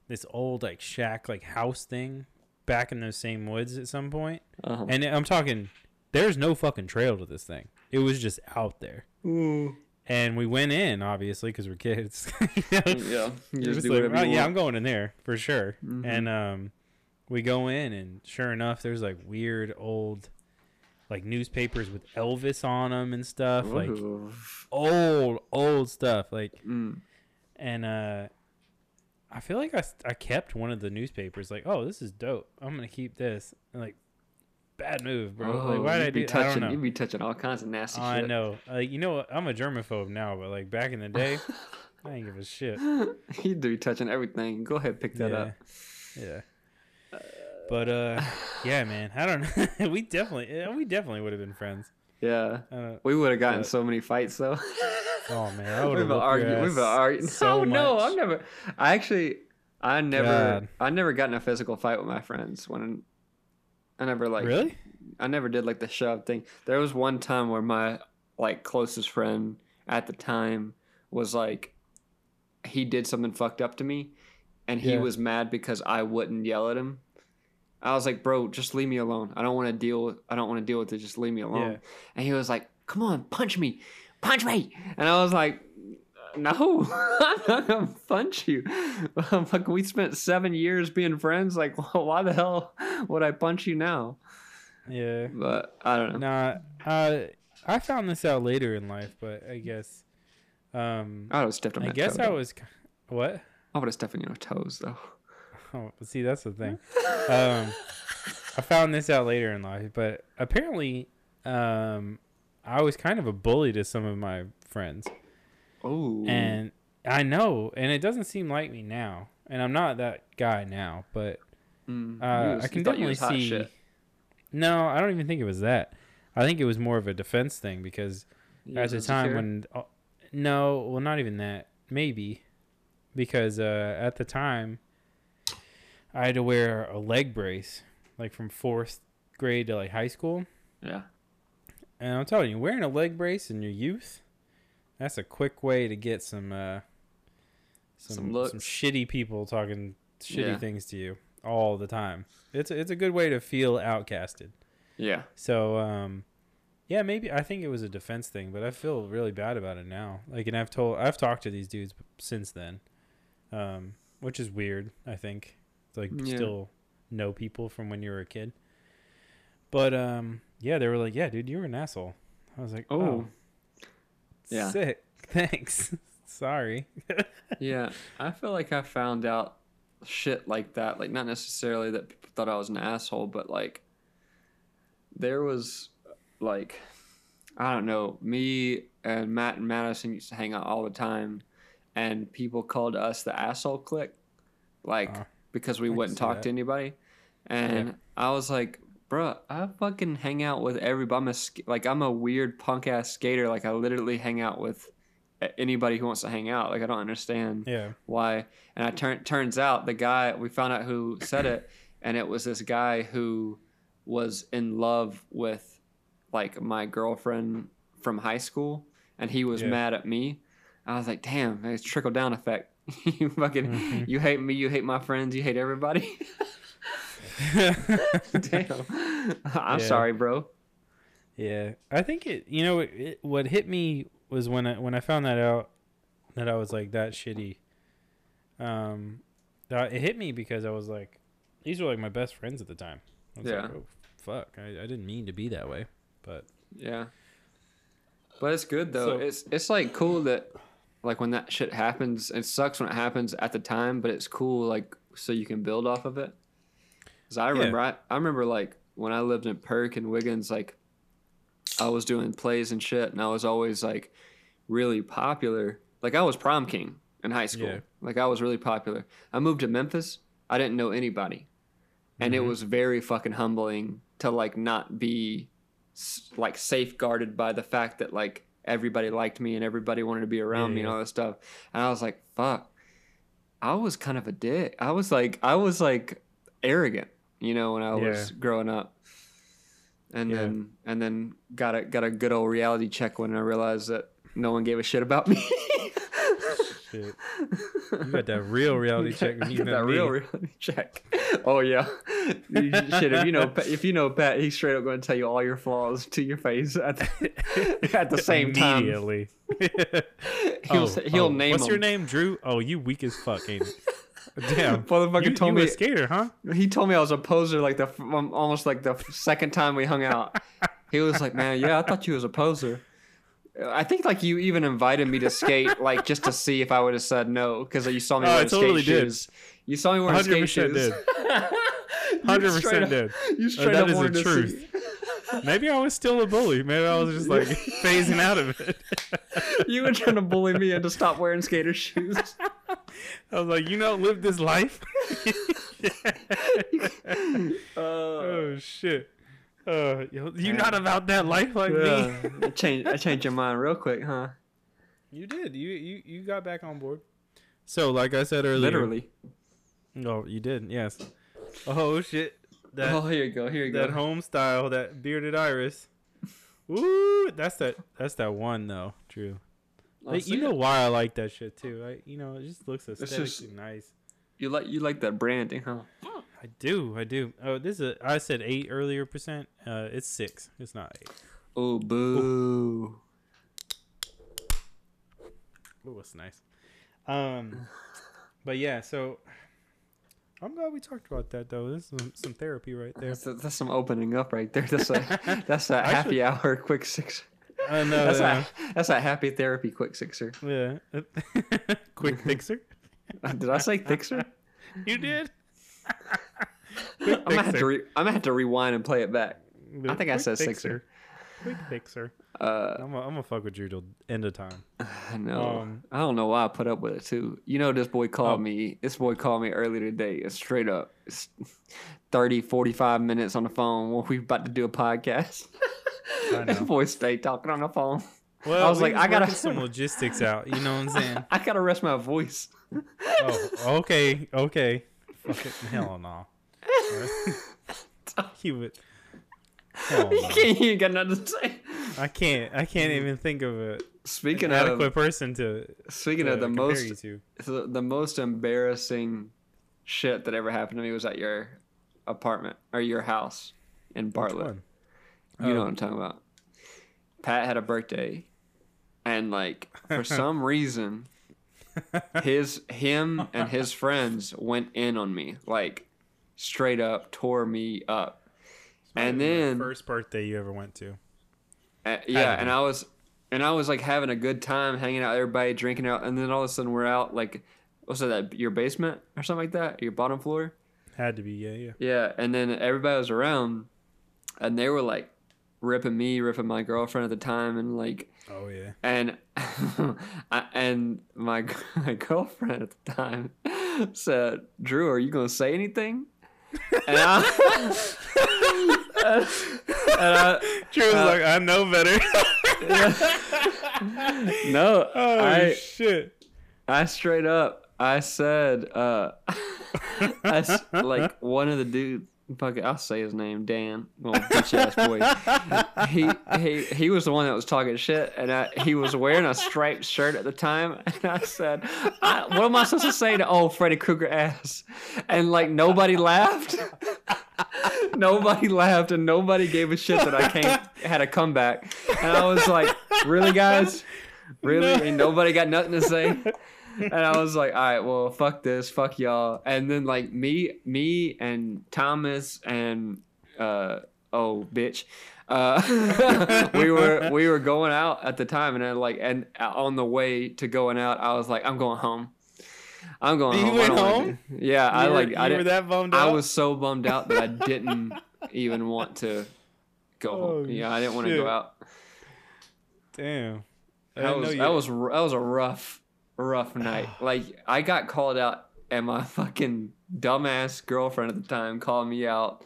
this old like shack like house thing back in those same woods at some point, Uh-huh. and I'm talking. There's no fucking trail to this thing. It was just out there. And we went in, obviously, because we're kids. You know? yeah, you just just like, "Oh, yeah. I'm going in there for sure. Mhm. And um, we go in, and sure enough, there's like weird old, like newspapers with Elvis on them and stuff, like old old stuff, like Mm. and uh I feel like I, I kept one of the newspapers like, "Oh, this is dope. I'm going to keep this." And like bad move, bro. like Oh, why did I be do I don't touching, know. You'd be touching all kinds of nasty shit. I shit. know. Like you know what? I'm a germaphobe now, but like back in the day, I didn't give a shit. You'd be touching everything. Go ahead, pick that yeah. up. Yeah. But uh yeah, man. I don't know. we definitely yeah, we definitely would have been friends. Yeah. Uh, We would have gotten But- so many fights though. oh man, I would have argued. We've argued. so no, no. I've never. I actually, I never, God. I never got in a physical fight with my friends. When I never like, Really? I never did like the shove thing. There was one time where my like closest friend at the time was like, he did something fucked up to me, and he Yeah. was mad because I wouldn't yell at him. I was like, bro, just leave me alone. I don't want to deal. With, I don't want to deal with it. Just leave me alone. Yeah. And he was like, come on, punch me, punch me. And I was like, no, I'm not gonna punch you. like we spent seven years being friends. Like, why the hell would I punch you now? Yeah. But I don't know. Nah. Uh, I found this out later in life, but I guess. Um, I would have stepped on I guess toe, I though. was. What? I would have stepped on your toes though. Oh, see, that's the thing. Um, I found this out later in life, but apparently, um, I was kind of a bully to some of my friends, Oh, and I know, and it doesn't seem like me now, and I'm not that guy now, but Mm, uh, was- I can you thought you definitely see. shit. No, I don't even think it was that. I think it was more of a defense thing because You at the time when uh, no well not even that maybe because uh, at the time i had to wear a leg brace like from fourth grade to like high school yeah, and i'm telling you wearing a leg brace in your youth that's a quick way to get some uh some Some some, shitty people talking shitty Yeah. things to you all the time it's it's a good way to feel outcasted yeah, so um yeah, maybe I think it was a defense thing, but I feel really bad about it now. Like and I've told I've talked to these dudes since then. Um which is weird, I think. To, like Yeah. still know people from when you were a kid. But um yeah, they were like, "Yeah, dude, you were an asshole." I was like, "Oh, Oh. Yeah. sick. Thanks. Sorry." yeah. I feel like I found out shit like that. Like not necessarily that people thought I was an asshole, but like there was like I don't know, me and Matt and Madison used to hang out all the time and people called us the asshole clique. Like Uh, because we I wouldn't talk that. to anybody. And Yeah. I was like, bruh, I fucking hang out with everybody. I'm a, like, I'm a weird punk ass skater. Like, I literally hang out with anybody who wants to hang out. Like, I don't understand yeah. why. And I turn turns out the guy we found out who said it, and it was this guy who was in love with like my girlfriend from high school, and he was Yeah. mad at me. I was like, damn, it's trickle down effect. you fucking, Mhm. you hate me, you hate my friends, you hate everybody. damn, I'm Yeah. sorry, bro. Yeah, I think it. You know, it, it, what hit me was when I when I found that out that I was like that shitty. Um, that it hit me because I was like, these were like my best friends at the time. I was Yeah. like, oh fuck, I, I didn't mean to be that way, but Yeah. But it's good though. So- it's it's like cool that like when that shit happens, it sucks when it happens at the time, but it's cool like so you can build off of it. Cuz I remember I, I remember like when I lived in Perk and Wiggins like I was doing plays and shit and I was always like really popular. Like I was prom king in high school. Yeah. Like I was really popular. I moved to Memphis. I didn't know anybody. And it Mhm. was very fucking humbling to like not be like safeguarded by the fact that like everybody liked me and everybody wanted to be around Yeah, me and all that stuff. And I was like, fuck. I was kind of a dick. I was like I was like arrogant, you know, when I was growing up. And Yeah. then and then got a got a good old reality check when I realized that no one gave a shit about me. shit, you got that real reality check when you got that me. real reality check. Oh yeah, shit. If you know, Pat- if you know Pat, he's straight up going to tell you all your flaws to your face at the, at the same time. immediately. He'll Oh, he'll oh, name What's your name, Drew? Oh, you weak as fuck, ain't it? Damn, Motherfucker you, told you me a skater, huh? he told me I was a poser like the um, almost like the second time we hung out, He was like, "Man, yeah, I thought you was a poser." I think like you even invited me to skate, like just to see if I would have said no because you saw me Oh, wearing totally skate did. shoes. You saw me wearing skate 100% shoes. did. You Hundred straight percent up- did. You Uh, straight that up is the truth. Maybe I was still a bully. Maybe I was just like phasing out of it. You were trying to bully me into stop wearing skater shoes. I was like, you know, live this life. Uh, oh shit. Uh, you you not about that life like me. yeah. I changed. I changed your mind real quick, huh? You did. You you you got back on board. So, like I said earlier, Literally. No, you did. Yes. Oh shit. That oh, here you go. Here you that go. That home style, that bearded iris. Woo! That's that. That's that one though. True. Oh, Like, you know it? why I like that shit too. I you know it just looks just- aesthetically nice. you like you like that branding, huh? I do. I do. Oh, this is a. I said eight earlier percent. Uh, it's six. It's not eight. Oh, boo. Oh, that's nice. Um, but yeah. So I'm glad we talked about that though. This is some, some therapy right there. That's, that's some opening up right there. That's a that's a happy hour quick sixer. I know. That's yeah. a that's a happy therapy quick sixer. Yeah. Quick fixer. Did I say fixer? You did. I'm gonna have to re- I'm gonna have to rewind and play it back. I think I said fixer. sixer. Quick fixer. Uh, I'm gonna fuck with you till end of time. I know. Um, I don't know why I put up with it too. You know, this boy called Oh. me. This boy called me earlier today. It's straight up, it's 30, 45 minutes on the phone when we about to do a podcast. This boy stayed talking on the phone. Well, I was we like, I gotta- some logistics out. You know what I'm saying? I gotta rest my voice. Oh, okay, okay. Fuck it. Hell no. he would. Hell can't. Ain't got nothing to say. I can't. I can't even think of a Speaking an adequate person to, speaking to of the most you to. the, the most embarrassing shit that ever happened to me was at your apartment or your house in Bartlett. one? You know Oh. what I'm talking about. Pat had a birthday, and like for some reason, his him and his friends went in on me, like straight up tore me up. And Might have been then the first birthday you ever went to. Uh, yeah, and. I was and I was like having a good time hanging out everybody, drinking out, and then all of a sudden we're out like what's that, your basement or something like that, your bottom floor. Had to be, yeah, yeah. Yeah, and then everybody was around, and they were like ripping me, ripping my girlfriend at the time, and like Oh yeah. and I, and my my girlfriend at the time said, "Drew, are you gonna say anything?" And I, and I Drew was Uh, like, I know better. no, oh I shit. I straight up I said uh I like one of the dudes fuck it, I'll say his name, Dan. Well bitch ass boy. He he he was the one that was talking shit and I, he was wearing a striped shirt at the time and I said, I, what am I supposed to say to old Freddy Krueger ass? And like nobody laughed. nobody laughed and nobody gave a shit that I came had a comeback. And I was like, Really guys? Really? No. And nobody got nothing to say and I was like, all right, well, fuck this, fuck y'all. And then like me, me and Thomas and uh oh bitch, uh, we were we were going out at the time, and I like and on the way to going out, I was like, I'm going home. I'm going You home. Went home? do- Yeah, I were- like you I were that bummed out. I was so bummed out that I didn't even want to go Oh, home. Yeah, I didn't want to go out. Damn. I That was that was that was a rough rough night. Like I got called out, and my fucking dumbass girlfriend at the time called me out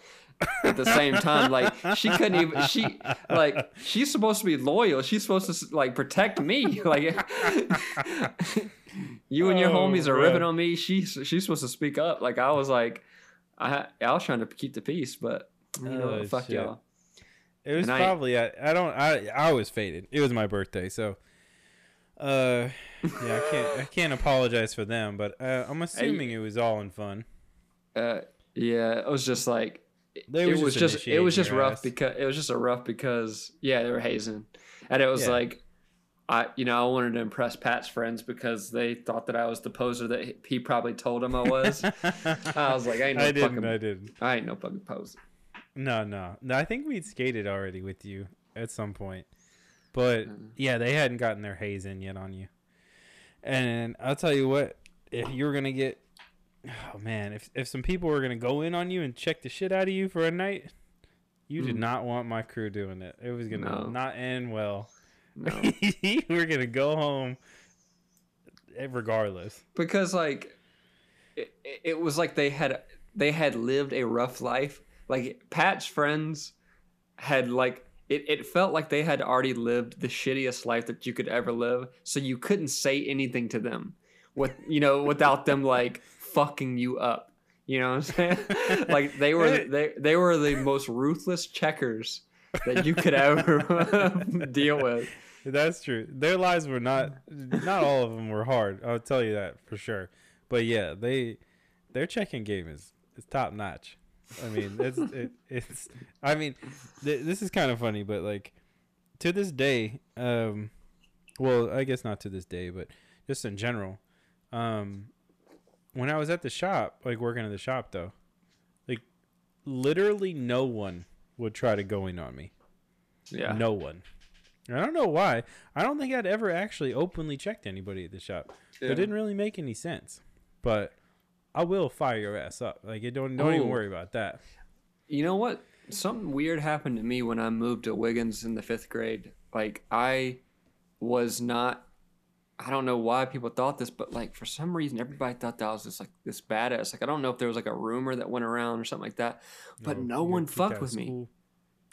at the same time. Like she couldn't even she like she's supposed to be loyal. She's supposed to like protect me. Like you and your Oh, homies are bruh. ripping on me. She's she's supposed to speak up. Like I was like, I I was trying to keep the peace, but you know Oh, fuck shit. y'all. It was And I- probably I, I don't I I was faded. It was my birthday, so uh yeah, I can't I can't apologize for them, but uh, I'm assuming it was all in fun. Uh, yeah, it was just like They it was just just it was just rough ass. because it was just a rough because yeah they were hazing, and it was Yeah. like I you know I wanted to impress Pat's friends because they thought that I was the poser that he- he probably told him I was. I was like, I ain't no I didn't. fucking- I didn't. I ain't no fucking poser. No, no, no. I think we'd skated already with you at some point, but yeah, they hadn't gotten their haze in yet on you. And I'll tell you what, if you were gonna get, oh man, if if some people were gonna go in on you and check the shit out of you for a night, you did Mm. not want my crew doing it. It was gonna No. not end well. No. you were gonna go home, eh, regardless. because like it, it was like they had they had lived a rough life like pat's friends had like it, it felt like they had already lived the shittiest life that you could ever live so you couldn't say anything to them with you know without them like fucking you up you know what i'm saying like they were they, they were the most ruthless checkers that you could ever deal with That's true. Their lives were not not all of them were hard. I'll tell you that for sure. But yeah, they their checking game is is top notch. I mean, it's it, it's I mean, th- this is kind of funny, but like to this day, um well, I guess not to this day, but just in general, um when I was at the shop, like working at the shop though, like literally no one would try to go in on me. yeah No one. I don't know why. I don't think I'd ever actually openly checked anybody at the shop. Yeah. It didn't really make any sense. But I will fire your ass up. Like, you don't don't even Oh. worry about that. You know what? Something weird happened to me when I moved to Wiggins in the fifth grade. Like I was not. I don't know why people thought this, but like for some reason, everybody thought that I was just like this badass. Like I don't know if there was like a rumor that went around or something like that, but no, got one fucked with me. school.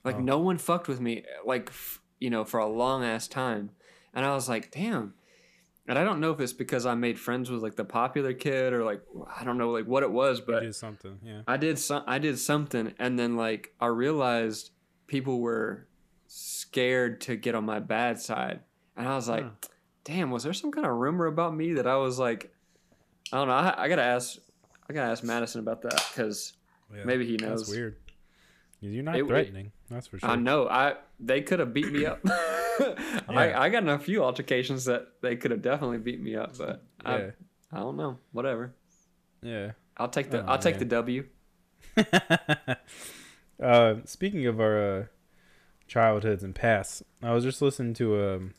Like Oh. no one fucked with me. Like f- you know, for a long ass time, and I was like, damn. And I don't know if it's because I made friends with like the popular kid or like I don't know like what it was, You but did something, yeah. I did some I did something and then like I realized people were scared to get on my bad side. And I was like, Huh. damn, was there some kind of rumor about me that I was like I don't know. I, I gotta ask I gotta ask Madison about that because Yeah. maybe he knows. That's weird. You're not It- it- threatening. that's for sure. I know. I they could have beat me up. I, I got in a few altercations that they could have definitely beat me up, but Yeah. I, I don't know. Whatever. Yeah. I'll take the Oh, I'll take man. the W. uh, speaking of our uh, childhoods and pasts, I was just listening to um,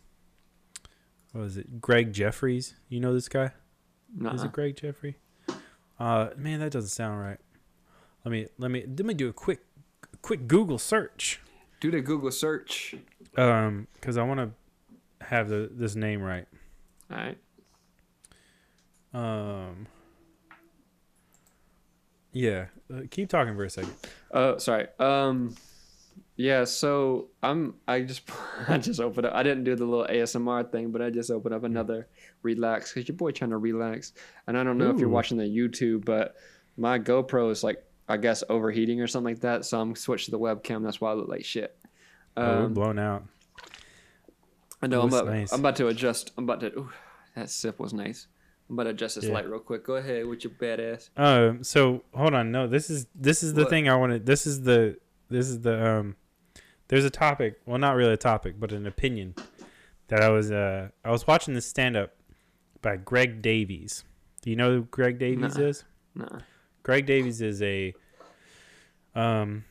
what was it? Greg Jeffries. You know this guy? Is Nuh-uh. it Greg Jeffrey? Uh, man, that doesn't sound right. Let me let me let me do a quick quick Google search. Do the Google search. Um, because I want to have the this name right. All right. Um. Yeah, uh, keep talking for a second. Oh, sorry. Um, yeah. So I'm. I just. I just opened up. I didn't do the little ASMR thing, but I just opened up another relax because your boy trying to relax. And I don't know if you're watching the YouTube, but my GoPro is like I guess overheating or something like that. So I'm switched to the webcam. That's why I look like shit. Oh, we're Um, blown out. I know. Ooh, I'm about, nice. I'm about to adjust. I'm about to. Ooh, that sip was nice. I'm about to adjust this Yeah. light real quick. Go ahead with your badass. Um. So hold on. No, this is this is the What? thing I wanted. This is the this is the um. There's a topic. Well, not really a topic, but an opinion that I was uh I was watching this stand up by Greg Davies. Do you know who Greg Davies Nuh-uh. is? Nah. Greg Davies is a um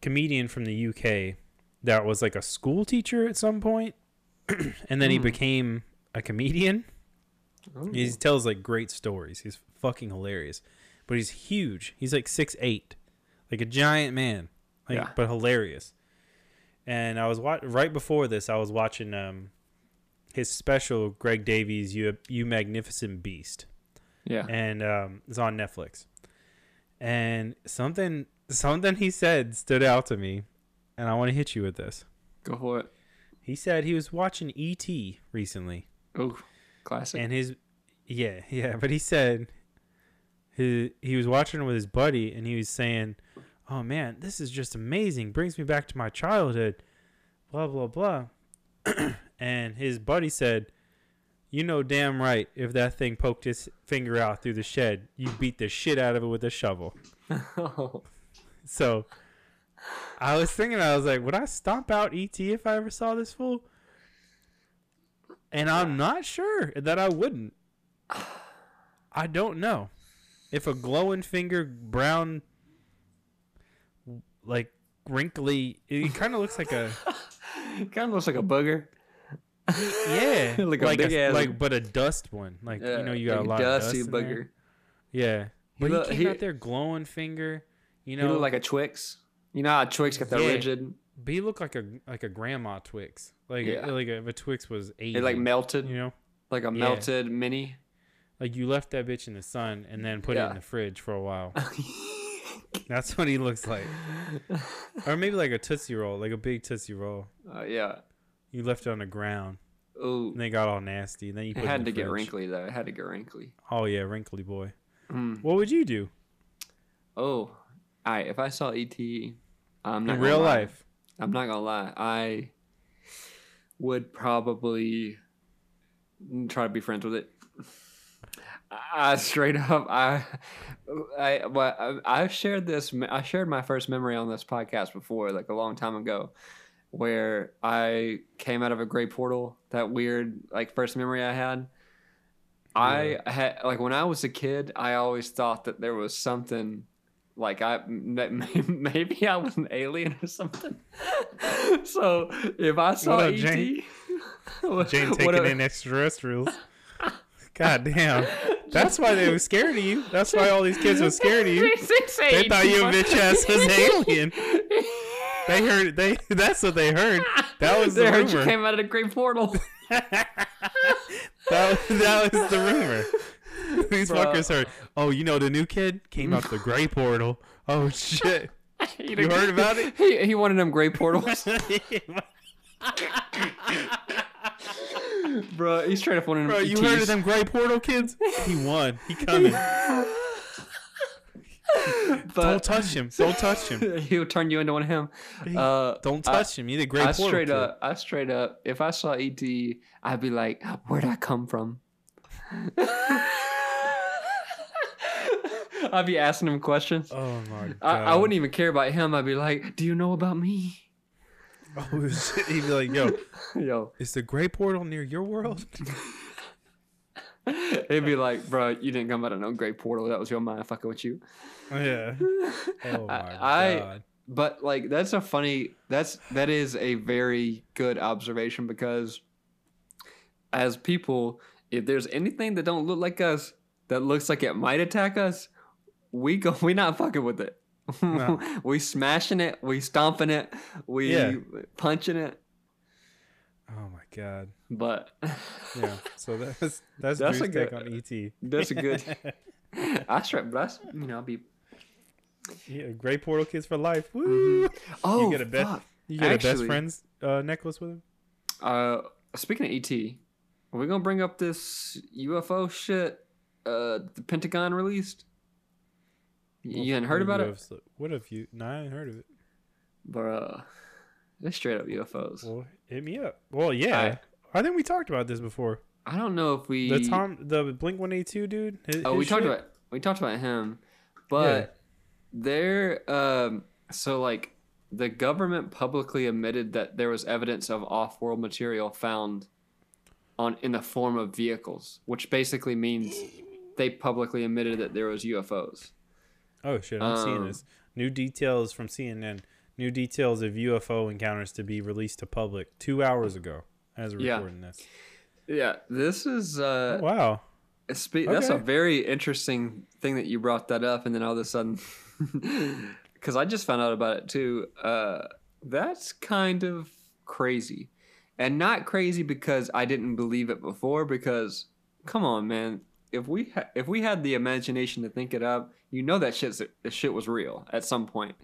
comedian from the UK that was like a school teacher at some point, and then he Hmm. became a comedian. Ooh. He tells like great stories. He's fucking hilarious, but he's huge. He's like six eight, like a giant man, like Yeah. but hilarious. And I was wa- right before this. I was watching um his special Greg Davies "You You Magnificent Beast," yeah. and um, it's on Netflix. And something something he said stood out to me, and I want to hit you with this. Go for it. He said he was watching E.T. recently, Oh, classic. and his yeah yeah but he said he he was watching with his buddy and he was saying oh man this is just amazing brings me back to my childhood blah blah blah and his buddy said you know damn right if that thing poked his finger out through the shed you beat the shit out of it with a shovel so i was thinking i was like would i stomp out et if i ever saw this fool and i'm not sure that i wouldn't i don't know if a glowing finger brown like wrinkly. It kind of looks like a kind of looks like a booger. yeah, Like a like big ass- like but a dust one. Like you know, you got like a lot of dust dusty booger. there. Yeah, but he, look- came he- out there glowing finger. You He know, like a Twix. You know how Twix got that Yeah. rigid? but he looked like a like a grandma Twix. Like Yeah. like if a Twix was eight. It like melted, you know, like a melted mini. like you left that bitch in the sun and then put it in the fridge for a while. That's what he looks like. or maybe like a tootsie roll, like a big tootsie roll. Uh, yeah. You left it on the ground Ooh. and they got all nasty. And then you It put it in had the to get wrinkly though. It had to get wrinkly. Oh yeah, wrinkly boy. Mm. What would you do Oh, all right. If I saw ET, I'm not in real lie. life? I'm not gonna lie. I would probably try to be friends with it. I straight up, I, I, well, I, I've shared this. I shared my first memory on this podcast before, like a long time ago, where I came out of a gray portal. That weird, like first memory I had. I had like when I was a kid, I always thought that there was something like I maybe I was an alien or something. so if I saw What up, ET, Jane? what- Jane what taking up- in extraterrestrials. God damn. That's why they were scared of you. That's why all these kids were scared of you. They thought you a bitch ass was an alien. They heard they that's what they heard. That was the They heard you rumor. came out of the great portal. That, that was the rumor. These fuckers are. oh, you know the new kid came out the gray portal. Oh shit. you heard about it? He, he wanted them gray portals, bro. He's trying to one of them. Bro, you heard of them gray portal kids? He won. He coming. Don't touch him. Don't touch him. he'll turn you into one of him. Uh, Don't I- touch him. He's a gray I portal straight kid. up, I straight up. If I saw ET, I'd be like, "Where'd I come from?" I'd be asking him questions. Oh my god. I, I wouldn't even care about him. I'd be like, "Do you know about me?" Oh. He'd be like, yo, Yo, is the gray portal near your world? he'd be like, "Bro, you didn't come out of no great portal. That was your mind fucking with you." Oh, yeah. Oh my I- god. But like, that's a funny. That's that is a very good observation because, as people, if there's anything that don't look like us that looks like it might attack us, we go. We not fucking with it. No. we smashing it. We stomping it. We Yeah. punching it. Oh my god. But Yeah. So that's that's, That's Drew's a good- take on ET. that's a good. I strap. That's you know. I'll be. Yeah, gray portal kids for life. Woo! Oh, you get a bet- fuck. You get a best friends uh, necklace with him. Uh, speaking of ET, are we gonna bring up this UFO shit? Uh, the Pentagon released. You hadn't heard about it, it? What have you? No, I ain't heard of it. bruh. They're straight up UFOs. Well, hit me up. Well, yeah. Alright. I think we talked about this before. I don't know if we. The Tom, the Blink One Eight Two dude. his- Oh, his we talked about we talked about him, but they're um. So like, the government publicly admitted that there was evidence of off-world material found on in the form of vehicles, which basically means they publicly admitted that there was UFOs. Oh shit! I'm seeing Um, this. New details from CNN. New details of UFO encounters to be released to public two hours ago. As we're Yeah. recording this. Yeah, this is uh, Oh, wow. Spe- That's a very interesting thing that you brought that up, and then all of a sudden, because I just found out about it too. Uh, that's kind of crazy, and not crazy because I didn't believe it before. Because come on, man, if we ha- if we had the imagination to think it up, you know that shit that shit was real at some point,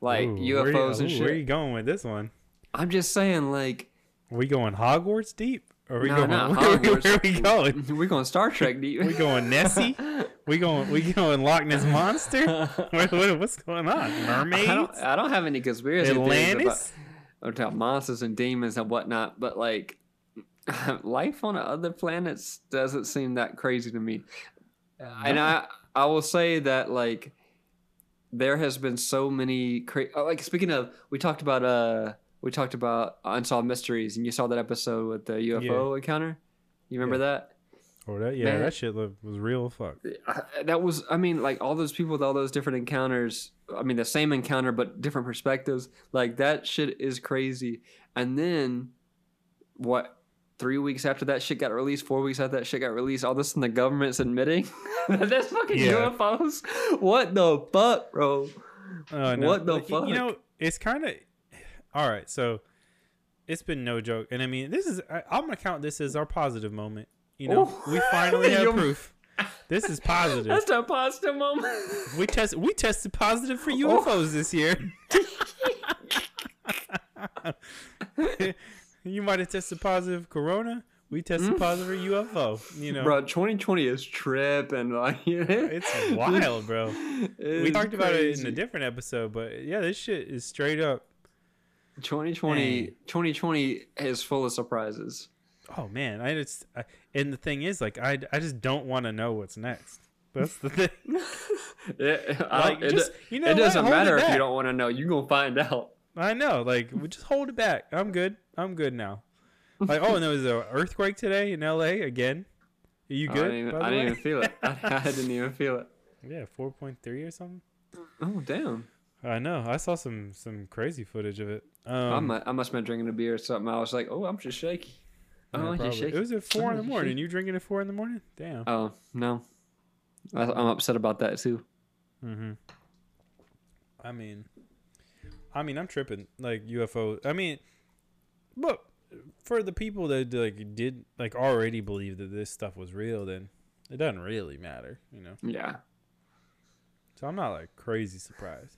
like Ooh, where you- UFOs and ooh, shit. Where are you going with this one? I'm just saying, like, Are we going Hogwarts deep? Or are we No, going? not where, Hogwarts. where are we going? we're going Star Trek deep. We going Nessie? We going? We going Loch Ness monster? what, what, what's going on? Mermaids? I don't, I don't have any conspiracy theories about, Atlantis? about monsters and demons and whatnot, but like life on other planets doesn't seem that crazy to me. And I I will say that like there has been so many cra- oh, like speaking of we talked about uh we talked about unsolved mysteries and you saw that episode with the UFO encounter. You remember that? Oh, that, yeah, Man. that shit was real fuck. I- that was i mean like all those people with all those different encounters I mean, the same encounter but different perspectives. Like that shit is crazy. And then, what? Three weeks after that shit got released, four weeks after that shit got released, all this and the government's admitting that there's fucking Yeah. UFOs. What the fuck, bro? Oh, no. What the Like, y- You know, it's kind of all right. So it's been no joke, and I mean, this is I, I'm gonna count this as our positive moment. You know, Oh. we finally have proof. This is positive. That's a positive moment. We test we tested positive Oh. for UFOs this year. you might have tested positive corona. We tested positive for UFO. You know, Mm. Bro, 2020 is tripping. Like, it's wild, bro. We talked about it in a different episode, but yeah, this shit is straight up. 2020 Dang. 2020 is full of surprises. Oh man, I just I, and the thing is, like, I I just don't want to know what's next. That's the thing. It, I- Like, it, just you know, it doesn't matter if you don't want to know. You're going to find out. I know, like, we just hold it back. I'm good. I'm good now. Like, oh, and there was an earthquake today in L.A. again. Are you I good? didn't even, I didn't even feel it. I, I didn't even feel it. Yeah, four point three or something. Oh, damn. I know. I saw some some crazy footage of it. Um, I, must have been drinking a beer or something. I was like, oh, I'm just shaky. yeah, Oh, probably. he's shaky. It was at four in the Oh, morning. You drinking at four in the morning? Damn. Oh, no. I, I'm upset about that, too. Mm-hmm. I mean, I mean, I'm tripping. Like UFO. I mean, but for the people that like did like already believe that this stuff was real, then it doesn't really matter, you know. Yeah. So I'm not like crazy surprised.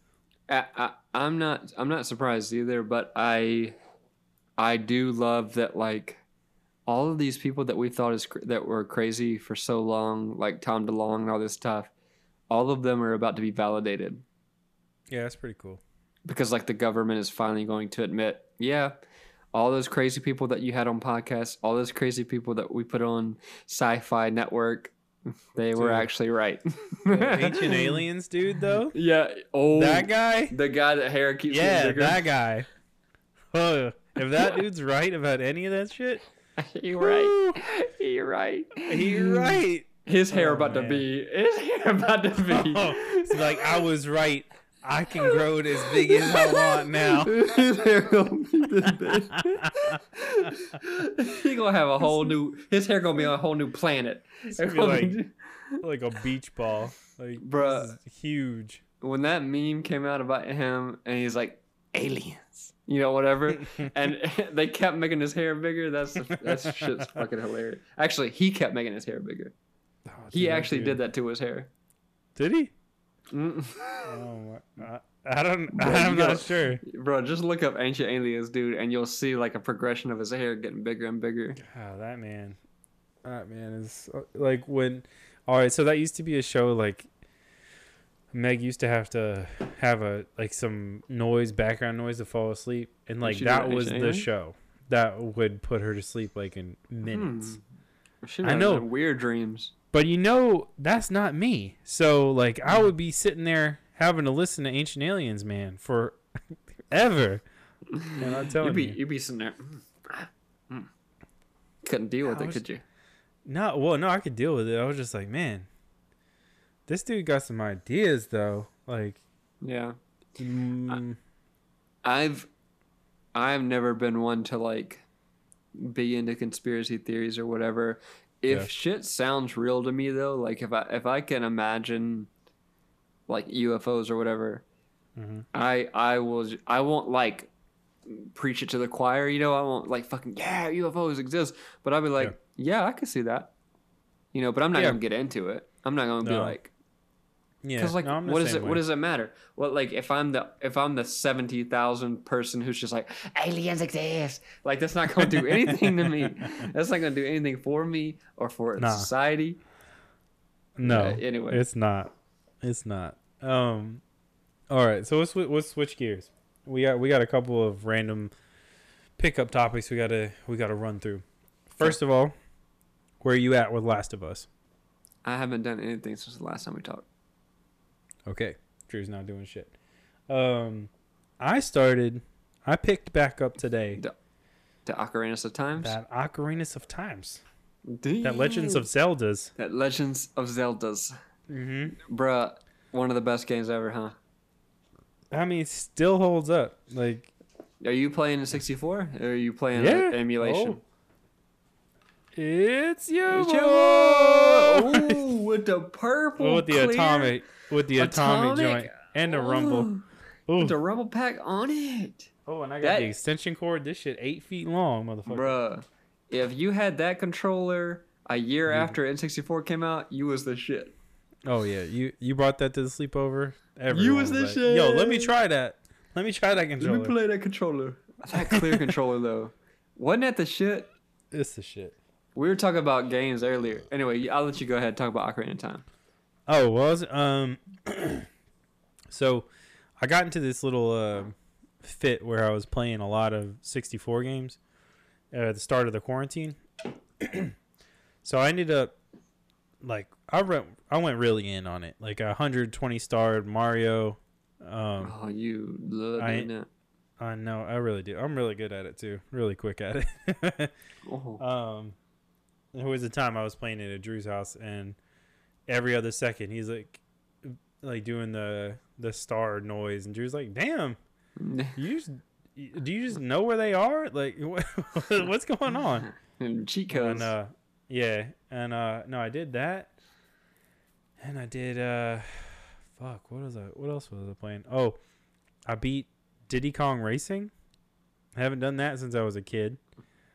I, I, I'm not. I'm not surprised either. But I, I do love that. Like, all of these people that we thought is that were crazy for so long, like Tom DeLonge and all this stuff, all of them are about to be validated Yeah, that's pretty cool. Because like the government is finally going to admit, yeah, all those crazy people that you had on podcasts, all those crazy people that we put on Sci-Fi Network, they were actually right. Ancient aliens, dude. Though Yeah. Oh, that guy. the guy that hair keeps Yeah, that guy. Oh, if that dude's right about any of that shit, You're right. You're right. He right. His hair Oh, about to be. His hair about to be. Oh, it's like I was right. I can grow it as big as I want now. His hair gonna be this big. he gonna have a whole new. His hair gonna be on a whole new planet. gonna be like- like a beach ball. Like Bruh. huge. when that meme came out about him, and he's like aliens, you know, whatever, and they kept making his hair bigger. That's that shit's fucking hilarious. Actually, he kept making his hair bigger. Oh, He actually did that to his hair. Did he? Mm. Oh my! I, I don't. Bro, I'm not sure. Bro, just look up ancient aliens, dude, and you'll see like a progression of his hair getting bigger and bigger. Oh, that man. That man is uh, like when. All right, so that used to be a show like. Meg used to have to have a like some noise, background noise to fall asleep, and like that was Ancient the Alien? show that would put her to sleep like in minutes. Hmm. I know. Weird dreams. But you know, that's not me. So like I would be sitting there having to listen to Ancient Aliens, man, for ever. And I'm telling You'd be you. you'd be sitting there. mm, mm. Couldn't deal with I it, was- could you? No, well, no, I could deal with it. I was just like, man, this dude got some ideas though. Like, Yeah. mm, I've I've never been one to like be into conspiracy theories or whatever. If Yeah. shit sounds real to me though, like if I if I can imagine like UFOs or whatever, mhm. I I will I won't like preach it to the choir, you know, I won't like fucking yeah, UFOs exist, but I'll be like, yeah, I could see that. You know, but I'm not Yeah. going to get into it. I'm not going to be like yeah. cuz like no, what is same it way. what does it matter? What like if I'm the if I'm the 70,000 person who's just like aliens exist, like that's not going to do anything to me. That's not going to do anything for me or for Nah. society. No, Uh, anyway. it's not. It's not. Um, all right. So let's let's switch gears. We got we got a couple of random pickup topics we gotta we gotta run through. First of all, where are you at with Last of Us? I haven't done anything since the last time we talked. Okay, Drew's not doing shit. Um, I started. I picked back up today The Ocarina of Times. that Ocarina of Times, Damn. that Legends of Zelda's. that Legends of Zelda's. Mm-hmm. Bruh, one of the best games ever, huh? I mean, it still holds up. Like, Are you playing in 64 or are you playing Yeah. emulation? Oh. it's your It's boy. Ooh, with the purple with the clear- atomic, with the atomic, Atomic. joint and the rumble. Ooh, Ooh. With the rumble pack on it. Oh, and I got That- the extension cord. This shit eight feet long, motherfucker. Bruh. If you had that controller a year Mhm. after N64 came out, you was the shit. Oh yeah, you you brought that to the sleepover. You was the like, Yo, let me try that. Let me try that controller. Let controller. me play that controller. That clear controller though. Wasn't that the shit? It's the shit. We were talking about games earlier. Anyway, I'll let you go ahead and talk about Ocarina of Time. Oh, was um. so, I got into this little uh, fit where I was playing a lot of 64 games uh, at the start of the quarantine. so I ended up like I went I went really in on it, like a 120 starred Mario. Um, Oh, you love I- doing. I know I really do. I'm really good at it too. Really quick at it. Oh. Um, there was a time I was playing it at Drew's house, and every other second he's like, like doing the the star noise, and Drew's like, "Damn, you just do you just know where they are? Like, what, what's going on?" and cheat codes. And uh, yeah, and uh, no, I did that, and I did uh, fuck, what was I? What else was I playing? Oh, I beat Diddy Kong Racing. I haven't done that since I was a kid.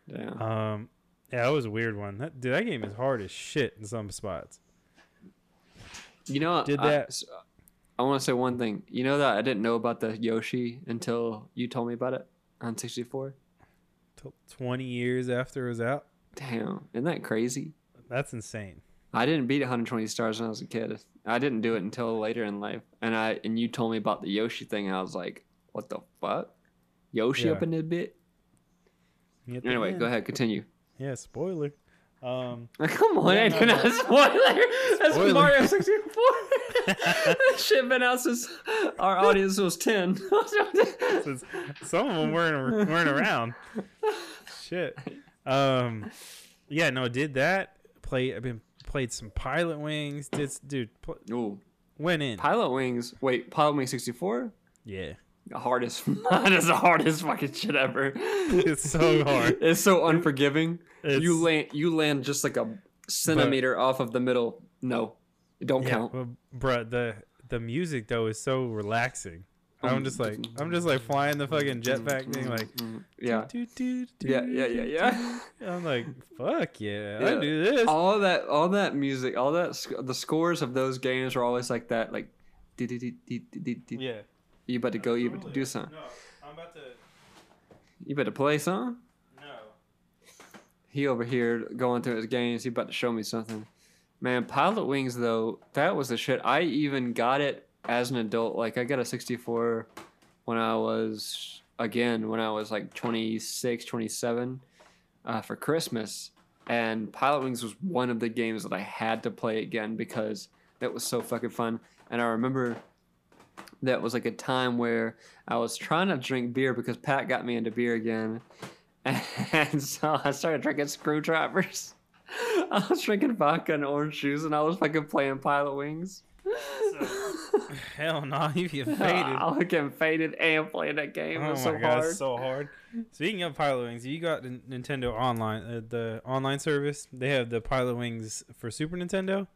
Damn. Um, yeah, that was a weird one. That dude, that game is hard as shit in some spots. You know, Did I- that- I, want to say one thing. You know that I didn't know about the Yoshi until you told me about it on 64. Till Twenty years after it was out, Damn, isn't that crazy? that's insane. I didn't beat 120 stars when I was a kid. I didn't do it until later in life. And I and you told me about the Yoshi thing. And I was like, what the fuck? Yoshi Yeah. up in this bit? You get the Anyway, end. go ahead, continue. Yeah, spoiler. Um, Come on, Yeah, ain't no, not no. a spoiler. That's Spoiler. Mario 64. that shit been out since our audience was 10. some of them weren't weren't around. Shit. Um, yeah, no, did that. Play. I've been played some Pilot Wings. Did dude pl- Ooh, went in? Pilot Wings. Wait, Pilot Wings 64? Yeah, The hardest. that is the hardest fucking shit ever. It's so hard. It's so unforgiving. It's- you land. You land just like a centimeter off of the middle. No, it don't yeah, count. but, bruh, the the music though is so relaxing. I'm mm, just like mm, I'm just like flying the fucking mm, jetpack thing like Yeah. Yeah, yeah, yeah, yeah. I'm like fuck yeah, Yeah. I do this. all that all that music all that sc- the scores of those games are always like that like. Yeah. You better go you better do something. No, I'm about to. you better play something? No. he over here going through his games he about to show me something. Man pilot wings though that was the shit. I even got it as an adult. Like i got a 64 when i was again when i was like 26 27 uh, for christmas. And pilot wings was one of the games that i had to play again because that was so fucking fun. And i remember that was like a time where i was trying to drink beer because pat got me into beer again and so I started drinking screwdrivers. I was drinking vodka and orange juice, and I was fucking playing Pilot Wings. Hell no, you get faded. I was getting faded and playing that game. Oh it was my so god, hard. so hard. Speaking of Pilot Wings, you got Nintendo Online, uh, the online service. They have the Pilot Wings for Super Nintendo.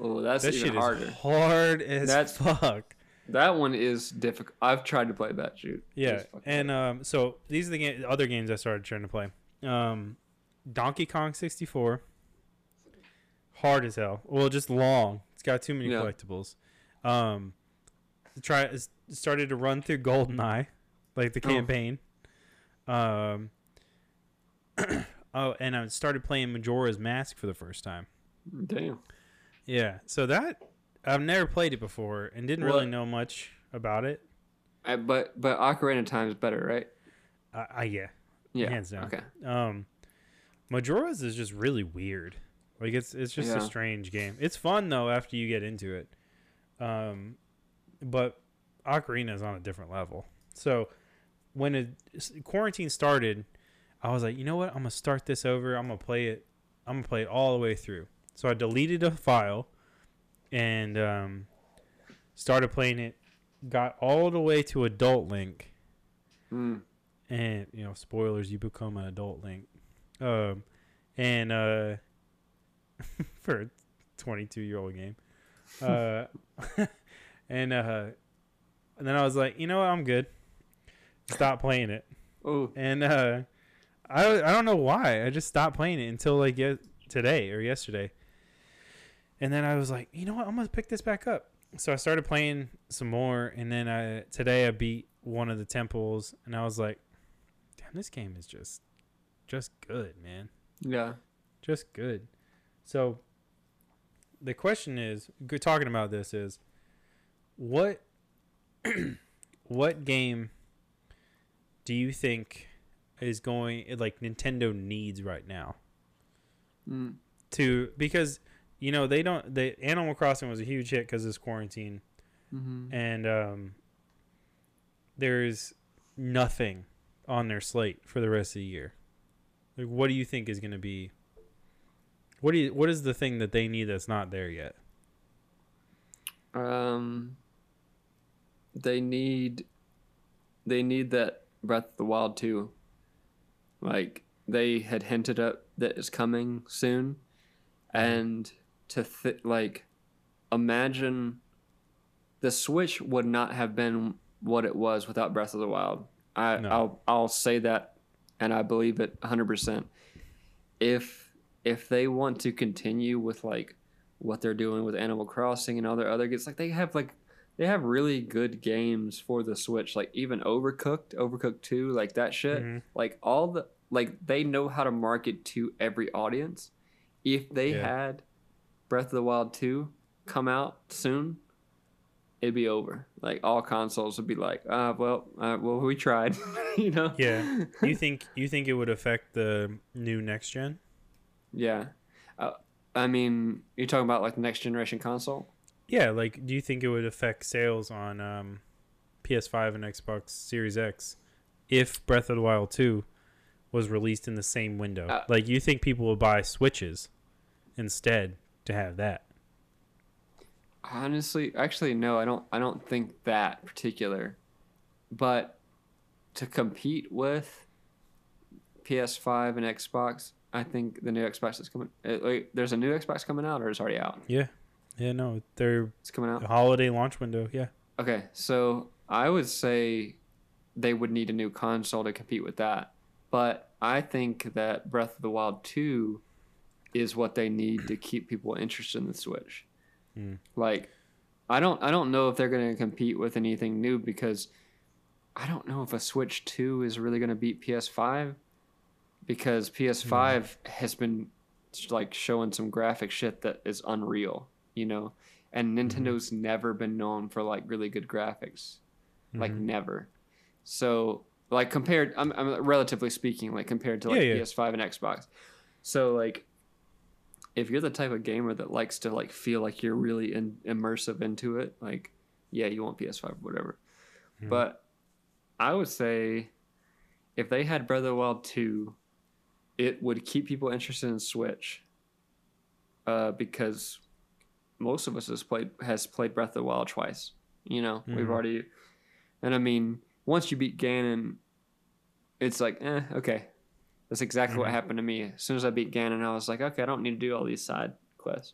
oh, that's That even shit harder. is hard as That's- fuck. That one is difficult. I've tried to play that shoot. Yeah, and um, so these are the ga- other games I started trying to play. Um, Donkey Kong 64, hard as hell. Well, just long. It's got too many Yeah. collectibles. Um, try started to run through GoldenEye, like the Oh. campaign. Um, oh, and I started playing Majora's Mask for the first time. damn. Yeah, so that I've never played it before and didn't really What? know much about it. I, but but Ocarina of Time is better, right? I, I yeah. Yeah. Hands down. Okay. Um, Majora's is just really weird. Like it's it's just Yeah. a strange game. It's fun though after you get into it. Um, but Ocarina is on a different level. So when it, s- quarantine started, I was like, you know what? I'm gonna start this over. I'm gonna play it. I'm gonna play it all the way through. So I deleted a file and um, started playing it got all the way to Adult Link, Mm. and you know, spoilers, you become an Adult Link. Um, and uh, for a 22 year old game, uh, and uh, and then I was like, you know what, I'm good. Stop playing it. Oh, and uh, I I don't know why I just stopped playing it until like ye- today or yesterday, and then I was like, you know what, I'm gonna pick this back up. So I started playing some more, and then I today I beat one of the temples, and I was like, damn, this game is just just good, man, yeah. just good. So the question is, good talking about this is, what what game do you think is going like Nintendo needs right now Mm. to because you know they don't the Animal Crossing was a huge hit because it's quarantine Mm-hmm. and um there's nothing on their slate for the rest of the year. Like what do you think is going to be what do you what is the thing that they need that's not there yet? Um, they need, they need that Breath of the Wild too. Like they had hinted at that it's coming soon, and to th- like, imagine, the Switch would not have been what it was without Breath of the Wild. I No. I'll I'll say that, and I believe it hundred percent. If if they want to continue with like what they're doing with Animal Crossing and all their other games. Like they have like they have really good games for the Switch. Like even Overcooked, Overcooked Two, like that shit. Mhm. Like all the like they know how to market to every audience. If they Yeah. had Breath of the Wild Two come out soon, it'd be over. Like all consoles would be like, uh, well, uh, well, we tried, you know. Yeah. you think you think it would affect the new next gen? Yeah. Uh, I mean, you're talking about like the next generation console. Yeah, like do you think it would affect sales on um, PS5 and Xbox Series X if Breath of the Wild 2 was released in the same window? Uh, like you think people would buy Switches instead to have that? Honestly, actually, no. I don't. I don't think that particular. But to compete with PS5 and Xbox, I think the new Xbox is coming. uh, Like, there's a new Xbox coming out, or it's already out. Yeah. Yeah, no, they're It's coming out. holiday launch window. Yeah. Okay, so I would say they would need a new console to compete with that. But I think that Breath of the Wild 2 is what they need to keep people interested in the Switch. Hmm. Like I don't I don't know if they're going to compete with anything new because I don't know if a Switch 2 is really going to beat PS5 because PS5 has been like showing some graphic shit that is unreal, you know. And Nintendo's never been known for like really good graphics. Like Mhm. never. So like compared I'm, I'm relatively speaking like compared to like Yeah, yeah. PS5 and Xbox. So like if you're the type of gamer that likes to like feel like you're really in, immersive into it, like yeah, you want PS5 or whatever. Mhm. But I would say if they had Breath of the Wild 2, it would keep people interested in Switch. Uh, because most of us has played has played Breath of the Wild twice. You know, we've Mhm. already and I mean, once you beat Ganon, it's like, eh, okay. That's exactly what Mhm. happened to me. As soon as I beat Ganon, I was like, okay, I don't need to do all these side quests.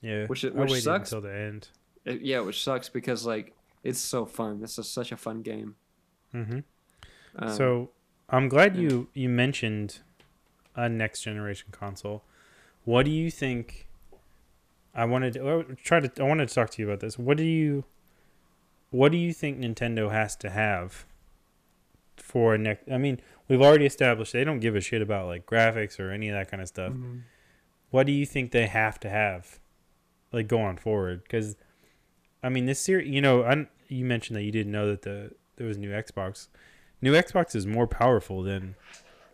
Yeah. Which which sucks. until the end. It, yeah, which sucks because like it's so fun. This is such a fun game. hmm Um, so I'm glad yeah. you you mentioned a next generation console. What do you think? I wanted to oh, try to. I wanted to talk to you about this. What do you? What do you think Nintendo has to have for next? I mean, we've already established they don't give a shit about like graphics or any of that kind of stuff. mhm. What do you think they have to have, like going forward? Because, I mean, this series. You know, I, you mentioned that you didn't know that the there was a new Xbox. New Xbox is more powerful than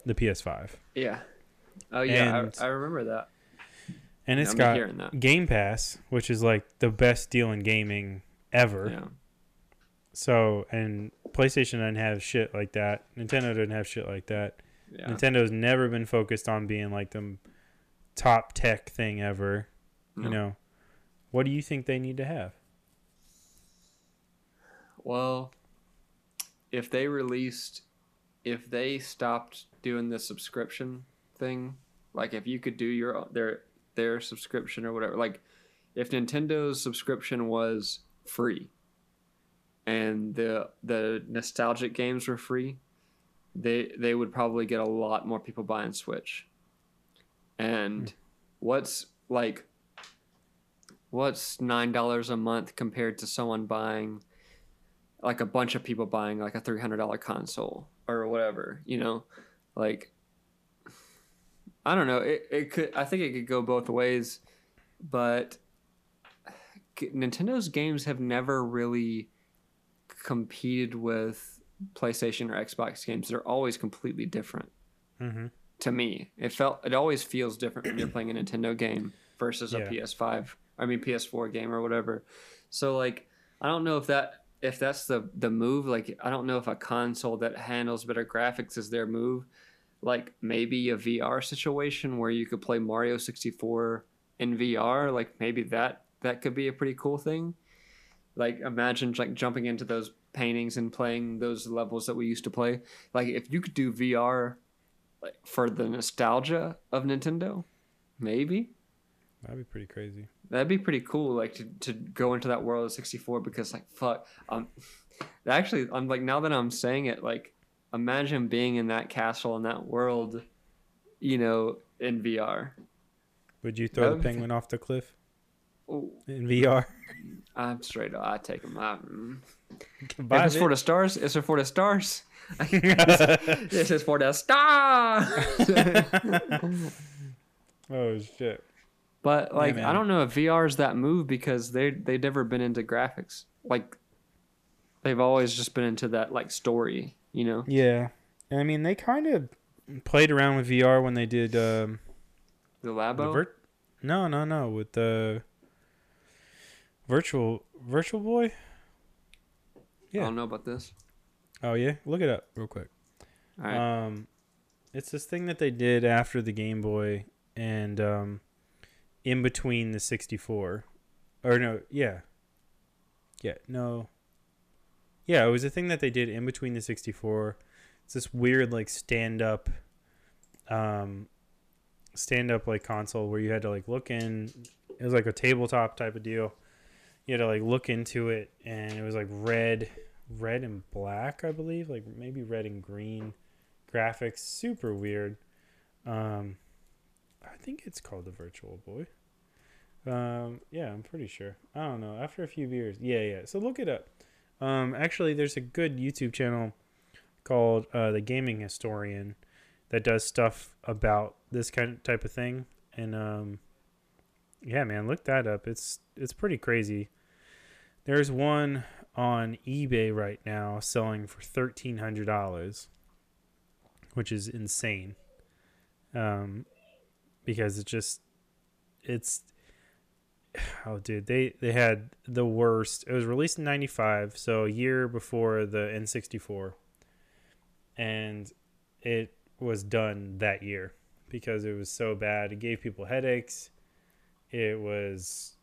the PS5, yeah. Oh yeah, And- I, I remember that. and it's I'm got. Game Pass, which is like the best deal in gaming ever. Yeah. So, and PlayStation doesn't have shit like that. Nintendo doesn't have shit like that. Yeah. Nintendo's never been focused on being like the top tech thing ever. No. You know, what do you think they need to have? Well, if they released, if they stopped doing the subscription thing, like if you could do your their their subscription or whatever, like if Nintendo's subscription was free and the the nostalgic games were free, they they would probably get a lot more people buying Switch. And hmm. what's like what's nine dollars a month compared to someone buying like a bunch of people buying like a three hundred dollar console or whatever, you know? Like I don't know. It, it could I think it could go both ways, but Nintendo's games have never really competed with PlayStation or Xbox games. They're always completely different. Mm-hmm. To me, it felt it always feels different when you're playing a Nintendo game versus a PS5. I mean PS4 game or whatever. So like, I don't know if that if that's the the move. Like, I don't know if a console that handles better graphics is their move. Like maybe a VR situation where you could play Mario 64 in VR. Like maybe that that could be a pretty cool thing. Like imagine like jumping into those paintings and playing those levels that we used to play. Like if you could do VR like for the nostalgia of Nintendo, maybe That'd be pretty crazy. that'd be pretty cool. Like to, to go into that world of 64 because like fuck, um, actually I'm like now that I'm saying it, like imagine being in that castle in that world, you know, in VR. Would you throw the penguin off the cliff Ooh, in VR? I'm straight up. I take them out. Mm. If it's for the stars, it's for the stars. this is for the stars. oh shit! but like, man. I don't know if VR is that move because they they've never been into graphics. Like, they've always just been into that like story. You know, Yeah, and I mean they kind of played around with VR when they did um, the the Labo. vir- No, no, no, with the virtual virtual boy. Yeah. I don't know about this. Oh yeah, look it up real quick. All right. Um, it's this thing that they did after the Game Boy and um, in between the 64. Or no, yeah. Yeah, no. Yeah, it was a thing that they did in between the 64. It's this weird like stand up um stand up like console where you had to like look in it was like a tabletop type of deal. You had to like look into it and it was like red red and black, I believe, like maybe red and green graphics, super weird. Um, I think it's called the Virtual Boy. Um, yeah, I'm pretty sure. I don't know. After a few years, yeah, yeah. So look it up. Um, actually, there's a good YouTube channel called uh, the Gaming Historian that does stuff about this kind of type of thing, and um, yeah, man, look that up. It's it's pretty crazy. There's one on eBay right now selling for thirteen hundred dollars, which is insane. Um, because it just it's oh dude they they had the worst. It was released in '95, so a year before the N64, and it was done that year because it was so bad. It gave people headaches. It was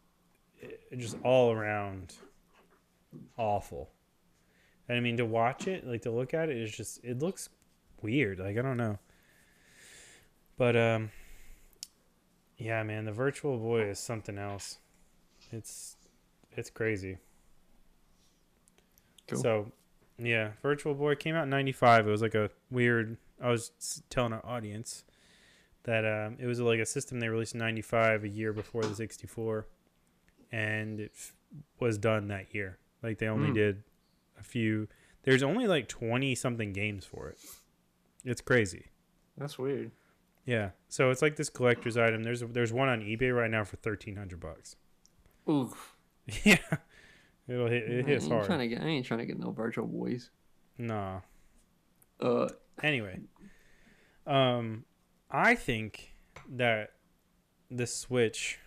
just all around awful. And I mean, to watch it, like to look at it, is just it looks weird. Like I don't know, but um, yeah, man, the Virtual Boy is something else. It's it's crazy. Cool. So, yeah, Virtual Boy came out in '95. It was like a weird. I was telling our audience that um, it was like a system they released in '95, a year before the 64, and it f- was done that year. Like they only Hmm. did a few. There's only like 20 something games for it. It's crazy. That's weird. Yeah. So it's like this collector's item. There's there's one on eBay right now for 1300 bucks. Ooh, yeah. It'll hit it I hits hard. trying to get. I ain't trying to get no virtual boys. Nah. Uh, Anyway, um, I think that the Switch,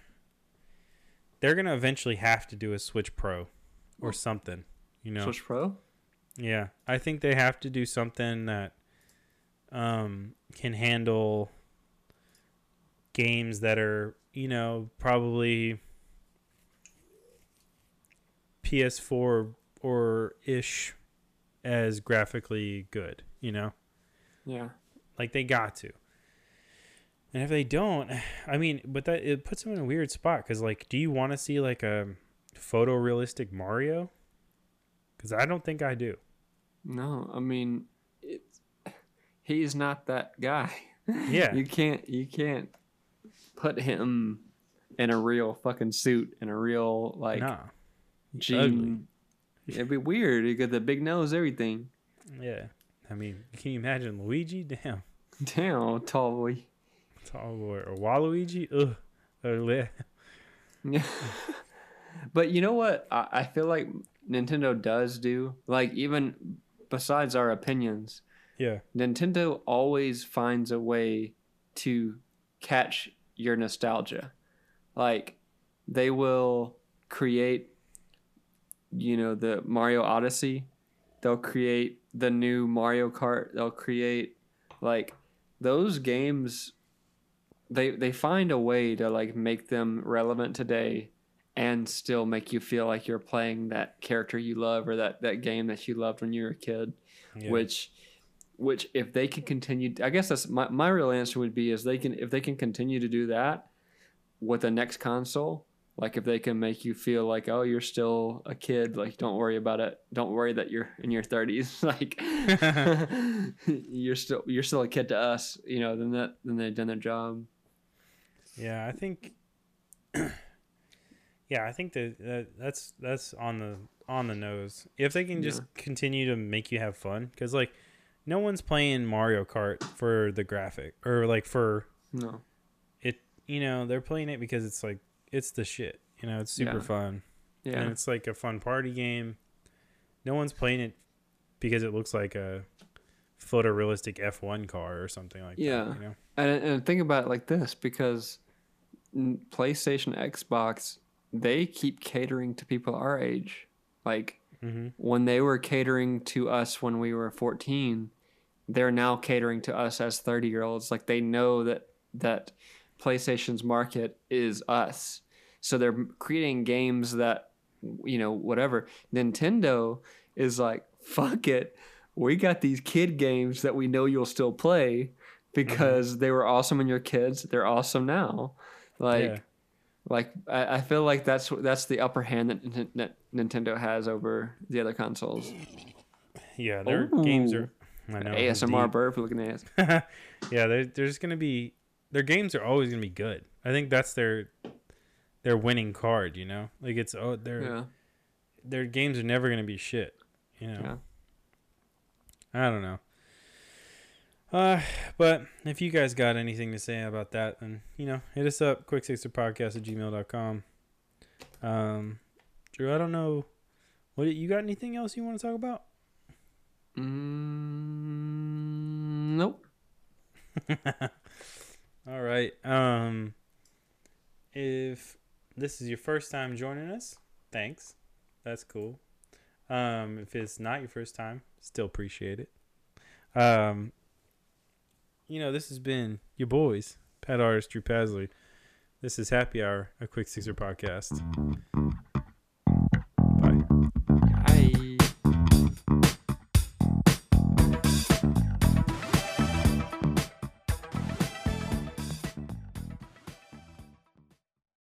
they're gonna eventually have to do a Switch Pro or something. You know, Switch Pro. yeah, I think they have to do something that um can handle games that are you know probably PS4 or ish as graphically good, you know? Yeah. Like they got to. And if they don't, I mean, but that it puts them in a weird spot cuz like do you want to see like a photorealistic Mario? Cuz I don't think I do. No, I mean, it's he's not that guy. Yeah. you can't you can't put him in a real fucking suit in a real like nah. jean. It'd be weird. You got the big nose, everything. Yeah. I mean, can you imagine Luigi? Damn. Damn, tall boy. Tall boy or Waluigi? Ugh. Yeah. But you know what? I, I feel like Nintendo does do like even besides our opinions, Yeah. Nintendo always finds a way to catch your nostalgia. Like they will create you know the Mario Odyssey, they'll create the new Mario Kart, they'll create like those games they they find a way to like make them relevant today and still make you feel like you're playing that character you love or that that game that you loved when you were a kid yeah. which which if they can continue i guess that's my, my real answer would be is they can if they can continue to do that with the next console like if they can make you feel like oh you're still a kid like don't worry about it don't worry that you're in your 30s like you're still you're still a kid to us you know then that then they've done their job Yeah, I think. yeah, I think that, that that's that's on the on the nose. If they can just continue to make you have fun, because like, no one's playing Mario Kart for the graphic or like for no it. You know, they're playing it because it's like it's the shit. You know, it's super Yeah. fun and it's like a fun party game. No one's playing it because it looks like a photorealistic F1 car or something like Yeah. that. You know. And, and think about it like this because PlayStation, Xbox, they keep catering to people our age. Like Mm-hmm. when they were catering to us when we were 14, they're now catering to us as 30 year olds. Like they know that that PlayStation's market is us. So they're creating games that, you know, whatever. Nintendo is like, fuck it. We got these kid games that we know you'll still play because they were awesome when you're kids. They're awesome now. Like, Yeah. Like I, I feel like that's that's the upper hand that, that Nintendo has over the other consoles. Yeah, their games are. I know. ASMR burp looking at. yeah, there- there's gonna be their games are always gonna be good. I think that's their their winning card. You know, like it's oh their Yeah, their games are never gonna be shit. You know, yeah. I don't know. Uh, but if you guys got anything to say about that, then you know, hit us up quicksixerpodcast at gmail.com. Um, Drew, I don't know. What you got? Anything else you want to talk about? Mm, nope. All right. Um if this is your first time joining us, thanks. That's cool. Um if it's not your first time, still appreciate it. Um you know, this has been your boys, Pat Artist, Drew Pasley. This is Happy Hour, a quick sixer podcast.